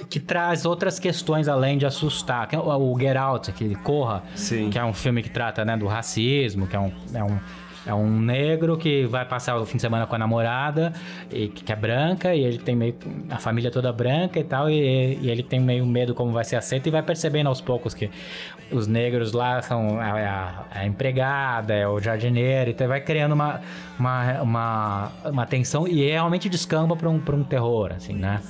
que traz outras questões além de assustar. É o, o Get Out, aquele Corra, Sim. que é um filme que trata né, do racismo, que é um, é um, é um negro que vai passar o fim de semana com a namorada, e, que é branca, e ele tem meio. a família toda branca e tal, e, e ele tem meio medo como vai ser aceito, e vai percebendo aos poucos que os negros lá são a, a- a empregada, é o jardineiro, então vai criando uma, uma, uma, uma tensão e realmente descamba para um, um terror, assim, né?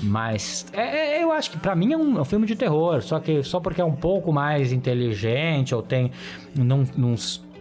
Mas é, é- eu acho que pra mim é um, é um filme de terror, só que só porque é um pouco mais inteligente ou tem, não, não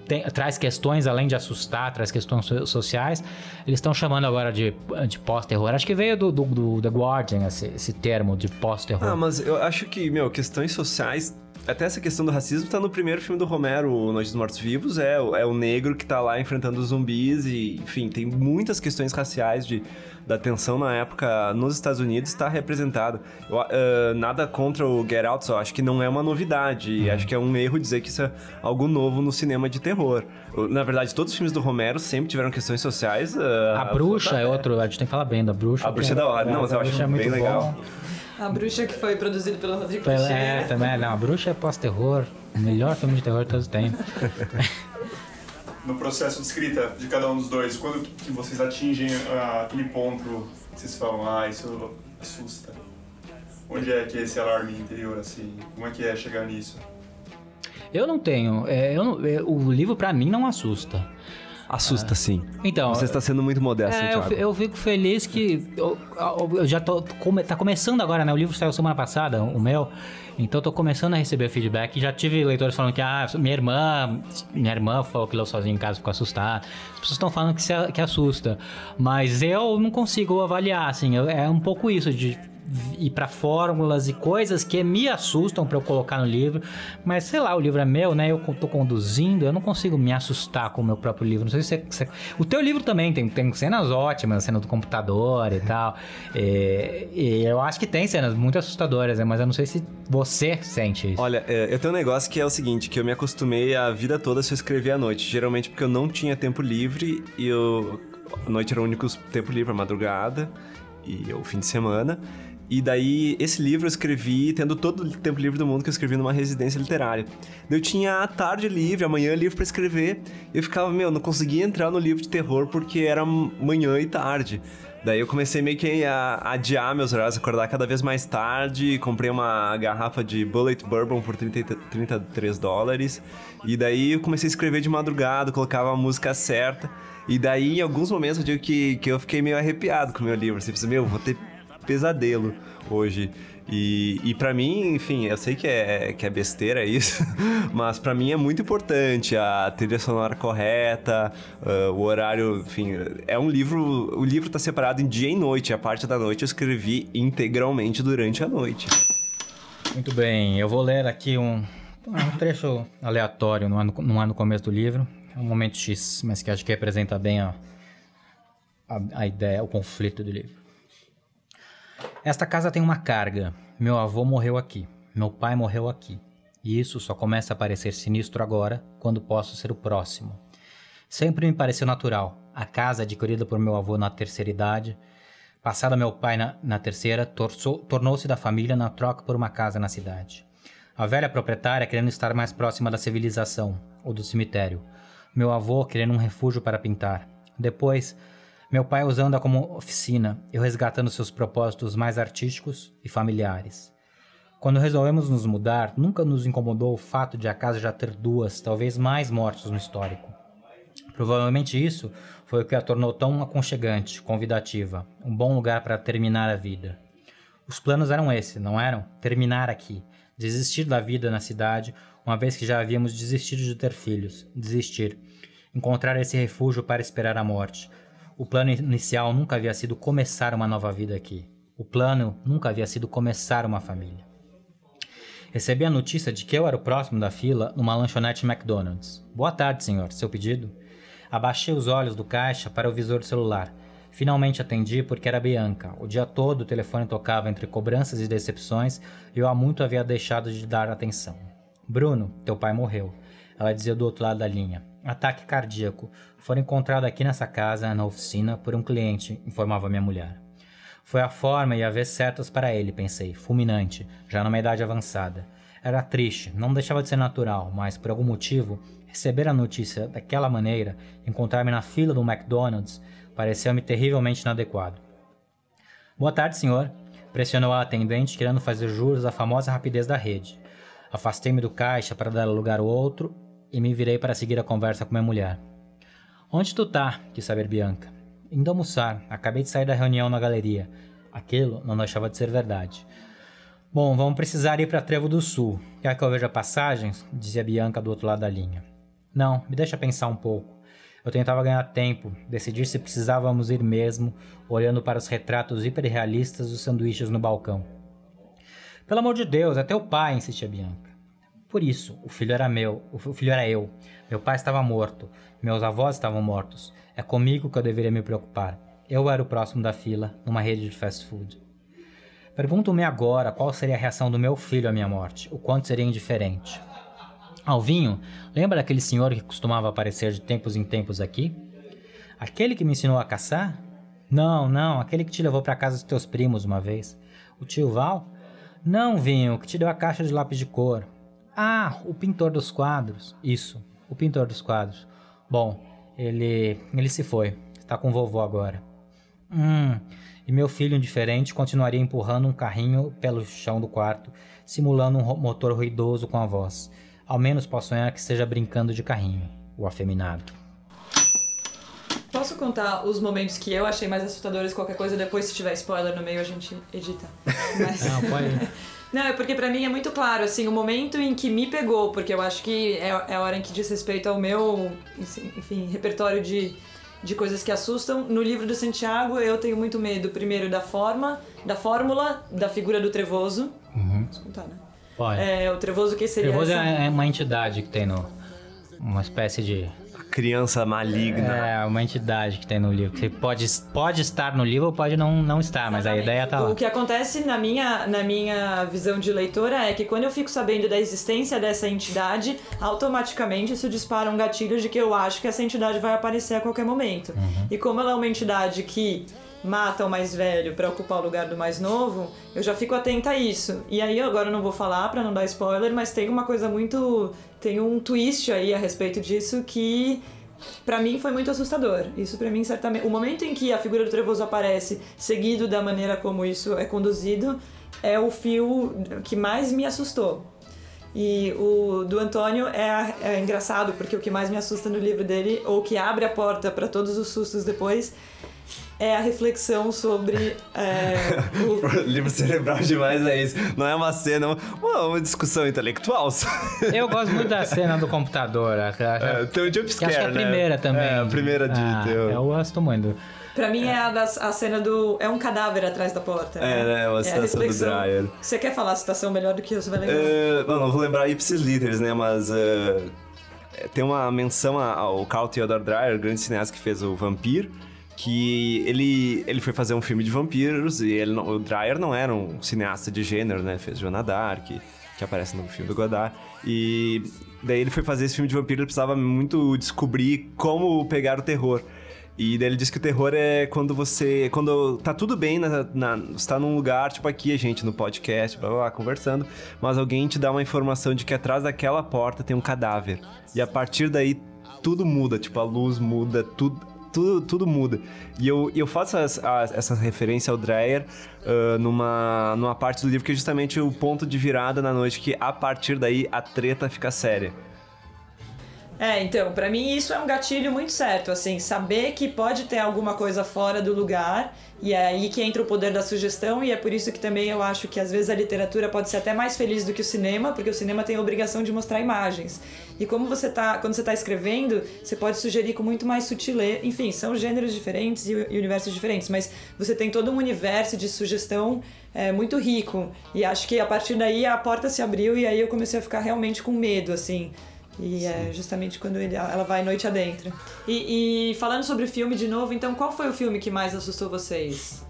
tem- traz questões além de assustar, traz questões so- sociais, eles estão chamando agora de, de pós-terror. Acho que veio do, do, do The Guardian esse, esse termo de pós-terror. Ah, mas eu acho que, meu, questões sociais. Até essa questão do racismo tá no primeiro filme do Romero, O Noite dos Mortos Vivos. É, o- é o negro que tá lá enfrentando os zumbis e, enfim, tem muitas questões raciais de, da tensão na época nos Estados Unidos está representada. Eu, ah, nada contra o Get Out, só acho que não é uma novidade. E acho que é um erro dizer que isso é algo novo no cinema de terror. Na verdade, todos os filmes do Romero sempre tiveram questões sociais. ah, a Bruxa é outro, a gente tem que falar bem da Bruxa. A Bruxa é da hora. Não, mas eu a acho é bem muito legal. A bruxa que foi produzido pelo Rodrigo Pela-. É, também, não, a Bruxa é pós-terror, o melhor filme de terror de todos os tempos. No processo de escrita de cada um dos dois, quando que vocês atingem ah, aquele ponto que vocês falam, ah, isso assusta? Onde é que é esse alarme interior, assim? Como é que é chegar nisso? Eu não tenho, é, eu não- é, o livro pra mim não assusta. Assusta sim. Então, Você está sendo muito modesto, É, eu, Thiago. eu fico feliz que eu, eu já tô come, tá começando agora, né? O livro saiu semana passada, o meu. Então eu tô começando a receber feedback. Já tive leitores falando que ah, minha irmã, minha irmã falou que leu sozinha em casa ficou assustada. As pessoas estão falando que, se, que assusta, mas eu não consigo avaliar, assim. eu- é um pouco isso de ir pra fórmulas e coisas que me assustam pra eu colocar no livro, mas sei lá, o livro é meu, né? Eu tô conduzindo, eu não consigo me assustar com o meu próprio livro. Não sei se você, você- o teu livro também tem, tem cenas ótimas, cena do computador e tal. E, e eu acho que tem cenas muito assustadoras, né? Mas eu não sei se você sente isso. Olha, é, eu tenho um negócio que é o seguinte, que eu me acostumei a vida toda a só escrever à noite. Geralmente porque eu não tinha tempo livre e eu... A noite era o único tempo livre, a madrugada e o fim de semana. E daí, esse livro eu escrevi tendo todo o tempo livre do mundo que eu escrevi numa residência literária. Eu tinha a tarde livre, amanhã livre para escrever. Eu ficava, meu, não conseguia entrar no livro de terror porque era manhã e tarde. Daí eu comecei meio que a adiar meus horários, acordar cada vez mais tarde. Comprei uma garrafa de Bullet Bourbon por 30, 33 dólares. E daí eu comecei a escrever de madrugada, colocava a música certa. E daí, em alguns momentos, eu digo que, que eu fiquei meio arrepiado com o meu livro. Você pensa, meu, vou ter pesadelo hoje. E, e para mim, enfim, eu sei que é, que é besteira isso, mas para mim é muito importante a trilha sonora correta, uh, o horário, enfim, é um livro, o livro tá separado em dia e noite, a parte da noite eu escrevi integralmente durante a noite. Muito bem, eu vou ler aqui um, um trecho aleatório, não é, no, não é no começo do livro, é um momento X, mas que acho que representa bem a, a, a ideia, o conflito do livro. Esta casa tem uma carga. Meu avô morreu aqui. Meu pai morreu aqui. E isso só começa a parecer sinistro agora, quando posso ser o próximo. Sempre me pareceu natural. A casa adquirida por meu avô na terceira idade, passada meu pai na, na terceira, tornou-se da família na troca por uma casa na cidade. A velha proprietária querendo estar mais próxima da civilização, ou do cemitério. Meu avô querendo um refúgio para pintar. Depois, meu pai usando-a como oficina, eu resgatando seus propósitos mais artísticos e familiares. Quando resolvemos nos mudar, nunca nos incomodou o fato de a casa já ter duas, talvez mais mortes no histórico. Provavelmente isso foi o que a tornou tão aconchegante, convidativa, um bom lugar para terminar a vida. Os planos eram esses, não eram? Terminar aqui, desistir da vida na cidade, uma vez que já havíamos desistido de ter filhos, desistir, encontrar esse refúgio para esperar a morte, o plano inicial nunca havia sido começar uma nova vida aqui. O plano nunca havia sido começar uma família. Recebi a notícia de que eu era o próximo da fila numa lanchonete McDonald's. Boa tarde, senhor. Seu pedido? Abaixei os olhos do caixa para o visor do celular. Finalmente atendi porque era Bianca. O dia todo o telefone tocava entre cobranças e decepções e eu há muito havia deixado de dar atenção. Bruno, teu pai morreu. Ela dizia do outro lado da linha. Ataque cardíaco. Foi encontrado aqui nessa casa, na oficina, por um cliente, informava minha mulher. Foi a forma e a vez certas para ele, pensei, fulminante, já numa idade avançada. Era triste, não deixava de ser natural, mas por algum motivo, receber a notícia daquela maneira, encontrar-me na fila do McDonald's, pareceu-me terrivelmente inadequado. Boa tarde, senhor. Pressionou a atendente, querendo fazer juros à famosa rapidez da rede. Afastei-me do caixa para dar lugar ao outro e me virei para seguir a conversa com minha mulher. Onde tu tá? quis saber Bianca. Indo almoçar. Acabei de sair da reunião na galeria. Aquilo não deixava de ser verdade. Bom, vamos precisar ir para Trevo do Sul. Quer que eu veja passagens? Dizia Bianca do outro lado da linha. Não, me deixa pensar um pouco. Eu tentava ganhar tempo, decidir se precisávamos ir mesmo, olhando para os retratos hiperrealistas dos sanduíches no balcão. Pelo amor de Deus, é teu pai, insistia Bianca. Por isso, o filho era meu, o filho era eu. Meu pai estava morto, meus avós estavam mortos. É comigo que eu deveria me preocupar. Eu era o próximo da fila, numa rede de fast food. Pergunto-me agora qual seria a reação do meu filho à minha morte, o quanto seria indiferente. Alvinho, lembra daquele senhor que costumava aparecer de tempos em tempos aqui? Aquele que me ensinou a caçar? Não, não, aquele que te levou para casa dos teus primos uma vez. O tio Val? Não, Vinho, que te deu a caixa de lápis de cor. Ah, o pintor dos quadros. Isso, o pintor dos quadros. Bom, ele ele se foi. Está com o vovô agora. Hum. E meu filho indiferente continuaria empurrando um carrinho pelo chão do quarto, simulando um motor ruidoso com a voz. Ao menos posso sonhar que esteja brincando de carrinho, o afeminado. Posso contar os momentos que eu achei mais assustadores? Qualquer coisa, depois, se tiver spoiler no meio, a gente edita. Mas... Não, pode. Não, é porque para mim é muito claro, assim, o momento em que me pegou, porque eu acho que é, é a hora em que diz respeito ao meu, enfim, repertório de, de coisas que assustam. No livro do Santiago, eu tenho muito medo, primeiro, da forma, da fórmula, da figura do trevoso. Uhum. Posso contar, né? Pode. É, o trevoso que seria. Trevoso essa... é uma entidade que tem no. Uma espécie de criança maligna. É, uma entidade que tem no livro. Que pode, pode estar no livro ou pode não, não estar, mas Exatamente. a ideia tá lá. O que acontece na minha, na minha visão de leitora é que quando eu fico sabendo da existência dessa entidade, automaticamente isso dispara um gatilho de que eu acho que essa entidade vai aparecer a qualquer momento. Uhum. E como ela é uma entidade que mata o mais velho para ocupar o lugar do mais novo, eu já fico atenta a isso. E aí agora eu não vou falar para não dar spoiler, mas tem uma coisa muito tem um twist aí a respeito disso que para mim foi muito assustador. Isso para mim certamente, o momento em que a figura do Trevoso aparece, seguido da maneira como isso é conduzido, é o fio que mais me assustou. E o do Antônio é, é engraçado, porque o que mais me assusta no livro dele, ou que abre a porta para todos os sustos depois, é a reflexão sobre é, o... livro cerebral demais é isso. Não é uma cena, uma, uma discussão intelectual. Eu gosto muito da cena do computador. A, a, é, tem o jumpscare, Acho que é a né? primeira também. É, a primeira de... Ah, eu... eu gosto muito. Pra mim é a, das, a cena do. É um cadáver atrás da porta. É, né? É uma citação do Dreyer. Você quer falar a citação melhor do que eu? Você vai lembrar? Uh, não, não vou lembrar ipsis literis, né? Mas. Uh, tem uma menção ao Carl Theodor Dreyer, grande cineasta que fez o Vampiro que ele, ele foi fazer um filme de vampiros e ele, o Dreyer não era um cineasta de gênero, né? Fez Joana Dark, que aparece no filme do Godard. E daí ele foi fazer esse filme de vampiro, ele precisava muito descobrir como pegar o terror. E daí ele disse que o terror é quando você. Quando tá tudo bem, na, na, você tá num lugar, tipo aqui, a gente no podcast, blá, blá, blá, conversando, mas alguém te dá uma informação de que atrás daquela porta tem um cadáver. E a partir daí tudo muda, tipo, a luz muda, tudo tudo, tudo muda. E eu, eu faço essa, essa referência ao Dreyer uh, numa, numa parte do livro que é justamente o ponto de virada na noite, que a partir daí a treta fica séria. É, então, para mim isso é um gatilho muito certo, assim, saber que pode ter alguma coisa fora do lugar e é aí que entra o poder da sugestão e é por isso que também eu acho que às vezes a literatura pode ser até mais feliz do que o cinema, porque o cinema tem a obrigação de mostrar imagens. E como você tá, quando você está escrevendo, você pode sugerir com muito mais sutileza, enfim, são gêneros diferentes e, e universos diferentes, mas você tem todo um universo de sugestão é, muito rico. E acho que a partir daí a porta se abriu e aí eu comecei a ficar realmente com medo, assim. E Sim. é justamente quando ele, ela vai noite adentro. E, e, falando sobre o filme de novo, então qual foi o filme que mais assustou vocês?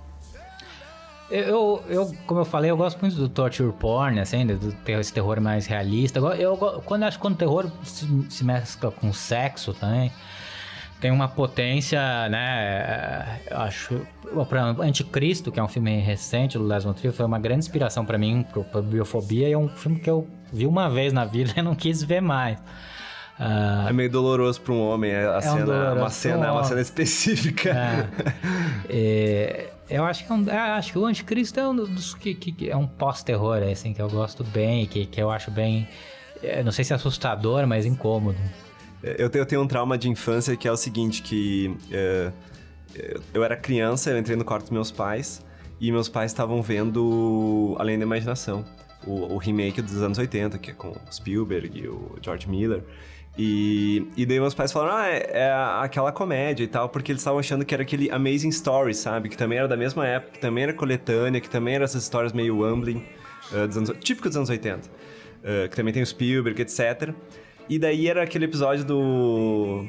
Eu, eu, como eu falei, eu gosto muito do torture porn, assim, do terror, esse terror mais realista. Eu, eu quando acho que quando o terror se, se mescla com sexo também, tem uma potência, né? Eu acho. Pra Anticristo, que é um filme recente do Les Trier, foi uma grande inspiração para mim, pra biofobia, e é um filme que eu vi uma vez na vida e não quis ver mais. Uh, é meio doloroso para um homem a é cena, um uma cena, um uma cena específica. É, é, eu acho que, é um, acho que o Anticristo é um dos que, que é um pós-terror, assim, que eu gosto bem, que, que eu acho bem, não sei se é assustador, mas incômodo. Eu tenho, eu tenho um trauma de infância que é o seguinte, que eu era criança, eu entrei no quarto dos meus pais e meus pais estavam vendo Além da Imaginação o, o, remake dos anos 80, que é com o Spielberg e o George Miller. E, e daí meus pais falaram, ah, é, é aquela comédia e tal, porque eles estavam achando que era aquele Amazing Story, sabe? Que também era da mesma época, que também era coletânea, que também era essas histórias meio Wambling, uh, dos anos, típico dos anos 80. Uh, eh, que também tem o Spielberg, etc. E daí era aquele episódio do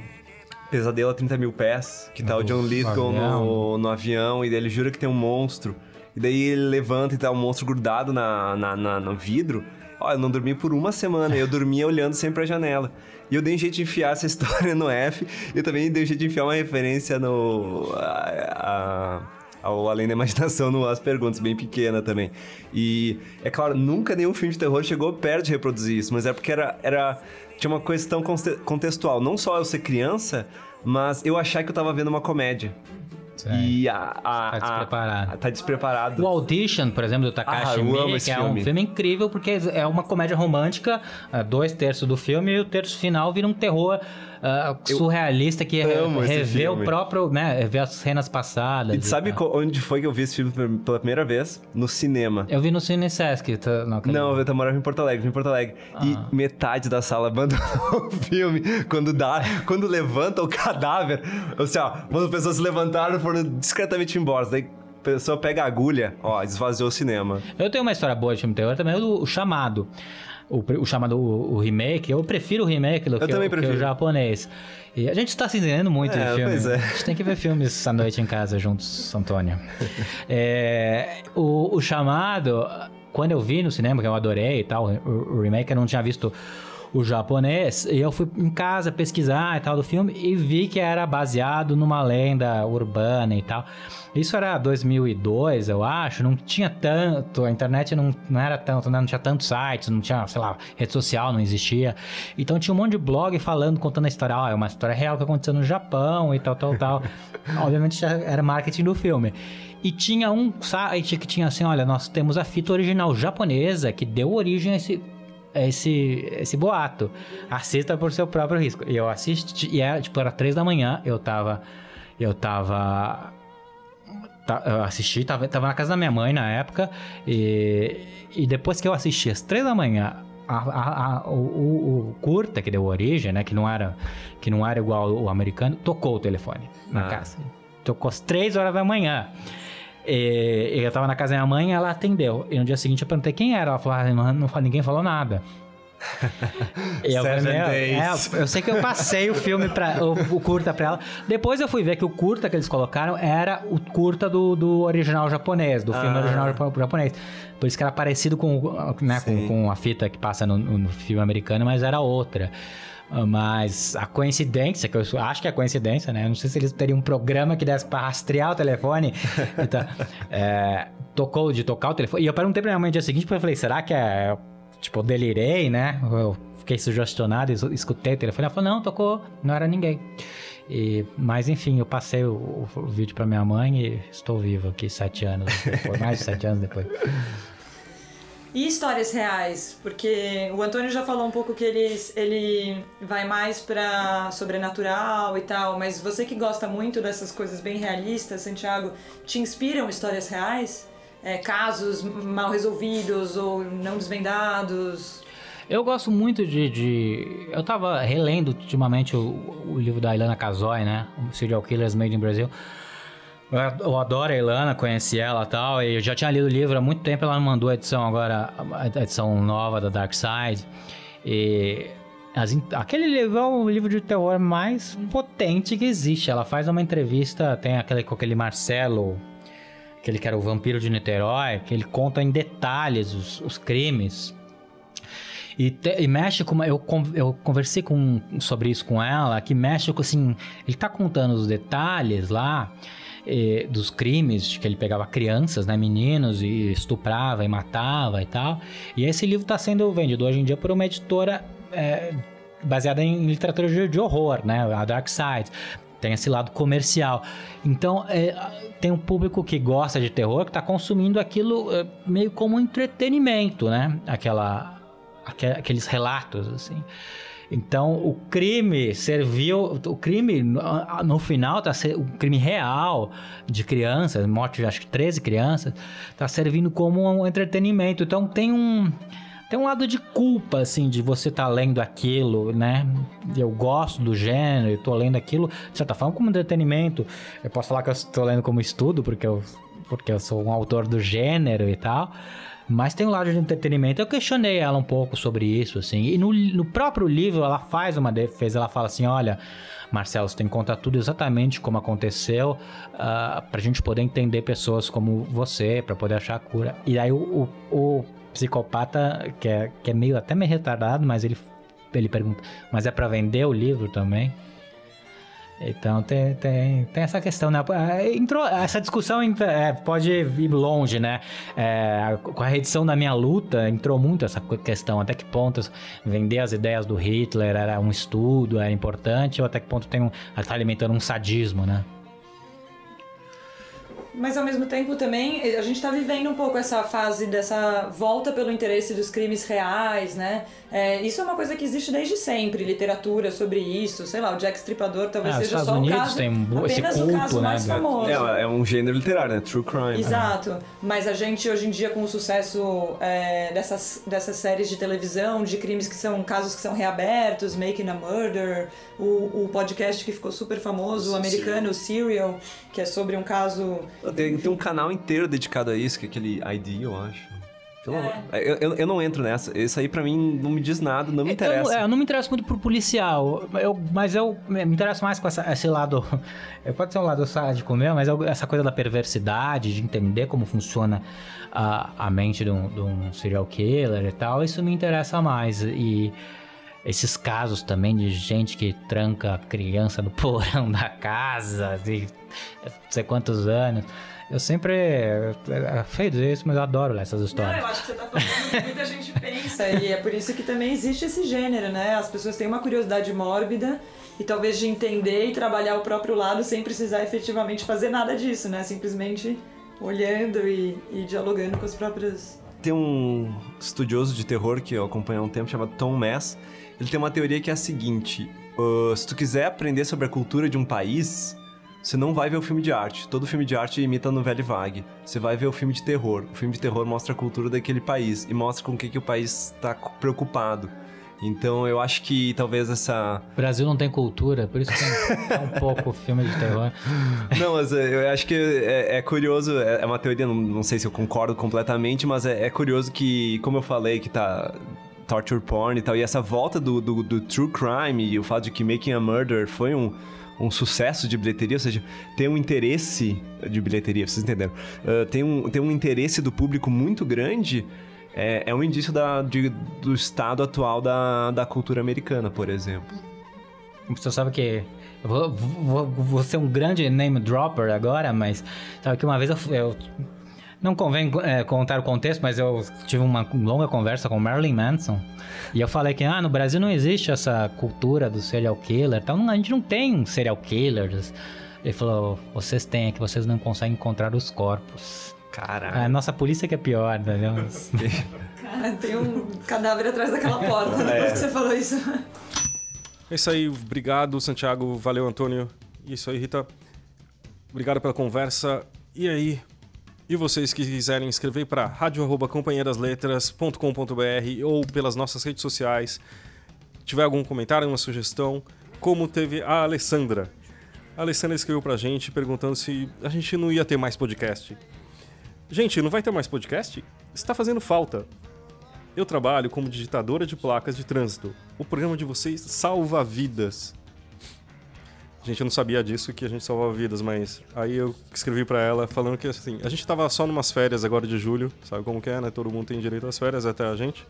Pesadelo a 30 mil pés, que tá o John Lithgow no, no avião, e daí ele jura que tem um monstro. E daí ele levanta e tá um monstro grudado na, na, na no vidro. Olha, eu não dormi por uma semana, eu dormia olhando sempre pra janela. E eu dei um jeito de enfiar essa história no F, e eu também dei um jeito de enfiar uma referência no. A, a, ao Além da Imaginação no As Perguntas, bem pequena também. E, é claro, nunca nenhum filme de terror chegou perto de reproduzir isso, mas é porque era, era tinha uma questão contextual. Não só eu ser criança, mas eu achar que eu tava vendo uma comédia. E a, a, tá despreparado. A, tá despreparado. O Audition, por exemplo, do Takashi ah, Miike, que é um filme incrível, porque é uma comédia romântica, é, dois terços do filme, e o terço final vira um terror uh, surrealista que revê o próprio, né, revê as cenas passadas. E, e sabe onde foi que eu vi esse filme pela primeira vez? No cinema. Eu vi no Cine Sesc. Tá, não, não, eu morava em Porto Alegre, em Porto Alegre. Ah. E metade da sala abandonou o filme quando dá, quando levanta o cadáver. Assim, ó, quando as pessoas se levantaram e foram discretamente embora. Daí a pessoa pega a agulha, ó, esvaziou o cinema. Eu tenho uma história boa de filme terror também, o Chamado o, o chamado o, o, remake. Eu prefiro o remake do que, o, que, o, japonês. E a gente está se entendendo muito é, de filme. Pois é. A gente tem que ver filmes essa noite em casa juntos, Antônio. é, o, o chamado, quando eu vi no cinema, que eu adorei e tal, o, o remake, eu não tinha visto o japonês, e eu fui em casa pesquisar e tal do filme e vi que era baseado numa lenda urbana e tal. Isso era 2002, eu acho, não tinha tanto, a internet não, não era tanto, né? não tinha tantos sites, não tinha, sei lá, rede social não existia. Então tinha um monte de blog falando, contando a história, ah, é uma história real que aconteceu no Japão e tal, tal, tal. Obviamente era marketing do filme. E tinha um site que tinha assim, olha, nós temos a fita original japonesa que deu origem a esse esse, esse boato. Assista por seu próprio risco. E eu assisti, e era, tipo, era três da manhã, eu tava. Eu tava. Eu assisti, tava, tava na casa da minha mãe na época. E, e depois que eu assisti às três da manhã. A, a, a, o, o, o, curta que deu origem, né? Que não era, que não era igual o americano, tocou o telefone na ah. casa. Tocou às três horas da manhã. E, eu tava na casa da minha mãe ela atendeu. E no dia seguinte eu perguntei quem era. Ela falou, ah, não, ninguém falou nada. Eu, falei, é, eu sei que eu passei o filme para o, o, curta para ela. Depois eu fui ver que o curta que eles colocaram era o curta do, do original japonês, do filme ah. original japonês. Por isso que era parecido com, né, com, com, a fita que passa no, no filme americano, mas era outra. Mas a coincidência, que eu acho que é coincidência, né? Eu não sei se eles teriam um programa que desse pra rastrear o telefone. então, é, tocou de tocar o telefone. E eu perguntei pra minha mãe no dia seguinte, porque eu falei, será que é. Tipo, delirei, né? Eu fiquei sugestionado, escutei o telefone. Ela falou, não, tocou, não era ninguém. E, mas enfim, eu passei o, o, vídeo pra minha mãe e estou vivo aqui sete anos depois, mais de sete anos depois. E histórias reais? Porque o Antônio já falou um pouco que ele, ele vai mais para sobrenatural e tal, mas você que gosta muito dessas coisas bem realistas, Santiago, te inspiram histórias reais? É, casos mal resolvidos ou não desvendados? Eu gosto muito de, de... Eu tava relendo ultimamente o, o livro da Ilana Casoy, né? Serial Killers Made in Brazil. Eu adoro a Ilana, conheci ela e tal, e eu já tinha lido o livro há muito tempo, ela me mandou a edição agora, a edição nova da Dark Side. E as, aquele livro é o livro de terror mais potente que existe. Ela faz uma entrevista, tem aquele com aquele Marcelo, aquele que era o vampiro de Niterói, que ele conta em detalhes os, os crimes. E, te, e, mexe com. Eu, eu conversei com, sobre isso com ela, que mexe com assim. Ele tá contando os detalhes lá eh, dos crimes, de que ele pegava crianças, né, meninos, e estuprava e matava e tal. E esse livro está sendo vendido hoje em dia por uma editora eh, baseada em literatura de horror, né, a Dark Side tem esse lado comercial. Então, é, tem um público que gosta de terror que está consumindo aquilo é, meio como entretenimento, né? Aquela, aqueles relatos, assim. Então, o crime serviu. O crime, no final, tá o crime real de crianças, morte de acho que 13 crianças, tá servindo como um entretenimento. Então, tem um. Tem um lado de culpa, assim, de você estar tá lendo aquilo, né? Eu gosto do gênero, eu tô lendo aquilo, de certa forma, como entretenimento. Eu posso falar que eu estou lendo como estudo, porque eu, porque eu sou um autor do gênero e tal. Mas tem um lado de entretenimento. Eu questionei ela um pouco sobre isso, assim. E no, no próprio livro ela faz uma defesa. Ela fala assim: olha, Marcelo, você tem que contar tudo exatamente como aconteceu, uh, pra gente poder entender pessoas como você, para poder achar a cura. E aí o, o, o psicopata, que é, que é meio até meio retardado, mas ele, ele pergunta: mas é para vender o livro também? Então tem, tem, tem essa questão, né? É, entrou, essa discussão é, pode ir longe, né? É, com a reedição da minha luta, entrou muito essa questão. Até que ponto vender as ideias do Hitler era um estudo, era importante, ou até que ponto tem um, tá alimentando um sadismo, né? Mas ao mesmo tempo também a gente está vivendo um pouco essa fase dessa volta pelo interesse dos crimes reais, né? É, isso é uma coisa que existe desde sempre, literatura sobre isso, sei lá, o Jack Stripador talvez é, seja só Unidos o caso, tem um, apenas culto, o caso né, mais famoso. É, é, um gênero literário, né? True crime. Exato. Mas a gente hoje em dia com o sucesso é, dessas, dessas séries de televisão, de crimes que são casos que são reabertos, Making a Murder, o, o podcast que ficou super famoso, o americano, o Serial, que é sobre um caso... Tem, tem um canal inteiro dedicado a isso, que é aquele ID, eu acho. É. Eu, eu, eu, não entro nessa. Isso aí pra mim não me diz nada, não me interessa. Eu, é, eu não me interesso muito por policial, eu, mas eu me interesso mais com essa, esse lado. Pode ser um lado sádico meu, mas essa coisa da perversidade, de entender como funciona a, a mente de um, de um serial killer e tal, isso me interessa mais. E. esses casos também de gente que tranca a criança no porão da casa, de não sei quantos anos. Eu sempre. É, é feio dizer isso, mas eu adoro ler essas histórias. Não, eu acho que você tá falando que muita gente pensa. E é por isso que também existe esse gênero, né? As pessoas têm uma curiosidade mórbida e talvez de entender e trabalhar o próprio lado sem precisar efetivamente fazer nada disso, né? Simplesmente olhando e, e dialogando com as próprias. Tem um estudioso de terror que eu acompanho há um tempo chamado Tom Mass. Ele tem uma teoria que é a seguinte: uh, se tu quiser aprender sobre a cultura de um país, você não vai ver o filme de arte. Todo filme de arte imita a novela vague. Você vai ver o filme de terror. O filme de terror mostra a cultura daquele país e mostra com o que, que o país está preocupado. Então eu acho que talvez essa. O Brasil não tem cultura, por isso tem um pouco filme de terror. Não, mas eh, eu acho que é, é curioso, é, é uma teoria, não, não, sei se eu concordo completamente, mas é, é, curioso que, como eu falei, que tá. Torture porn e tal, e essa volta do, do, do true crime e o fato de que Making a Murder foi um, um sucesso de bilheteria, ou seja, tem um interesse de bilheteria, vocês entenderam? Uh, tem, um, tem um interesse do público muito grande é, é um indício da, de, do estado atual da, da cultura americana, por exemplo. Você sabe que. Eu vou, vou, vou ser um grande name dropper agora, mas sabe que uma vez eu, eu não convém é, contar o contexto, mas eu tive uma longa conversa com Marilyn Manson. E eu falei que ah, no Brasil não existe essa cultura do serial killer. Então a gente não tem serial killers. Ele falou: vocês têm, é que vocês não conseguem encontrar os corpos. Caralho. A nossa polícia que é pior, entendeu? Cara, tem um cadáver atrás daquela porta depois é. que você falou isso. É isso aí, obrigado Santiago, valeu Antônio. Isso aí, Rita. Obrigado pela conversa. E aí, e vocês que quiserem escrever para radio@companhiadasletras.com.br ou pelas nossas redes sociais, tiver algum comentário, uma sugestão, como teve a Alessandra. A Alessandra escreveu pra gente perguntando se a gente não ia ter mais podcast. Gente, não vai ter mais podcast? Está fazendo falta. Eu trabalho como digitadora de placas de trânsito. O programa de vocês salva vidas. Gente, não sabia disso, que a gente salvava vidas, mas aí eu escrevi para ela falando que assim, a gente tava só numas férias agora de julho, sabe como que é, né? Todo mundo tem direito às férias, até a gente.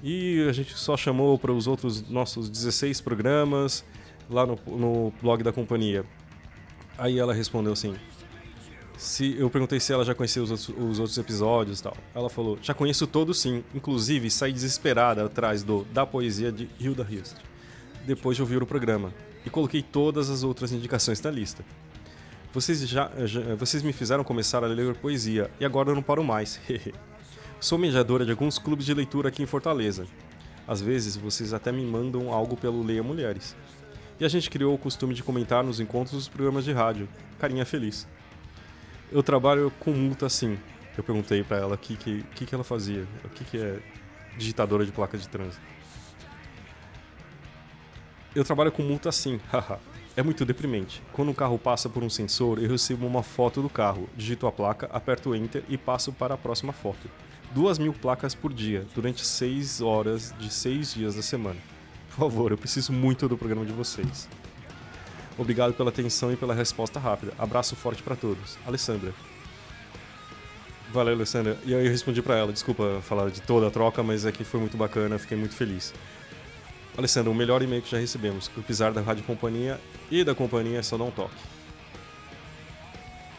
E a gente só chamou para os outros nossos 16 programas lá no, no blog da companhia. Aí ela respondeu assim: se eu perguntei se ela já conhecia os outros, os outros episódios e tal. Ela falou: já conheço todos sim, inclusive saí desesperada atrás do Da Poesia de Hilda Hilst, depois de ouvir o programa, e coloquei todas as outras indicações na lista. Vocês, já, já, vocês me fizeram começar a ler poesia e agora eu não paro mais. Sou mediadora de alguns clubes de leitura aqui em Fortaleza. Às vezes vocês até me mandam algo pelo Leia Mulheres. E a gente criou o costume de comentar nos encontros dos programas de rádio. Carinha feliz eu trabalho com multa sim. Eu perguntei para ela o que, que, que, que ela fazia, o que, que é digitadora de placa de trânsito. Eu trabalho com multa sim, haha. é muito deprimente. Quando um carro passa por um sensor, eu recebo uma foto do carro, digito a placa, aperto Enter e passo para a próxima foto. Duas mil placas por dia, durante seis horas de seis dias da semana. Por favor, eu preciso muito do programa de vocês. Obrigado pela atenção e pela resposta rápida. Abraço forte para todos. Alessandra. Valeu, Alessandra. E aí eu respondi para ela, desculpa falar de toda a troca, mas é que foi muito bacana, fiquei muito feliz. Alessandra, o melhor e-mail que já recebemos. O pisar da Rádio Companhia e da companhia só um toque.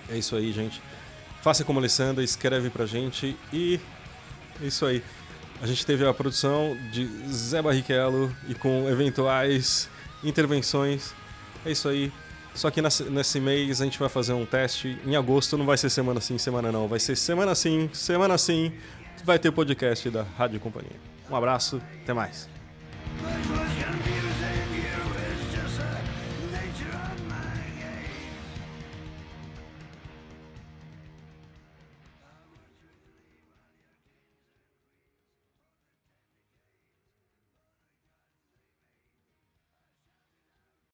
É isso aí, gente. Faça como Alessandra, escreve pra gente e é isso aí. A gente teve a produção de Zé Barrichello e com eventuais intervenções é isso aí. Só que nesse mês a gente vai fazer um teste. Em agosto não vai ser semana sim, semana não. Vai ser semana sim, semana sim. Vai ter podcast da Rádio Companhia. Um abraço, até mais. This was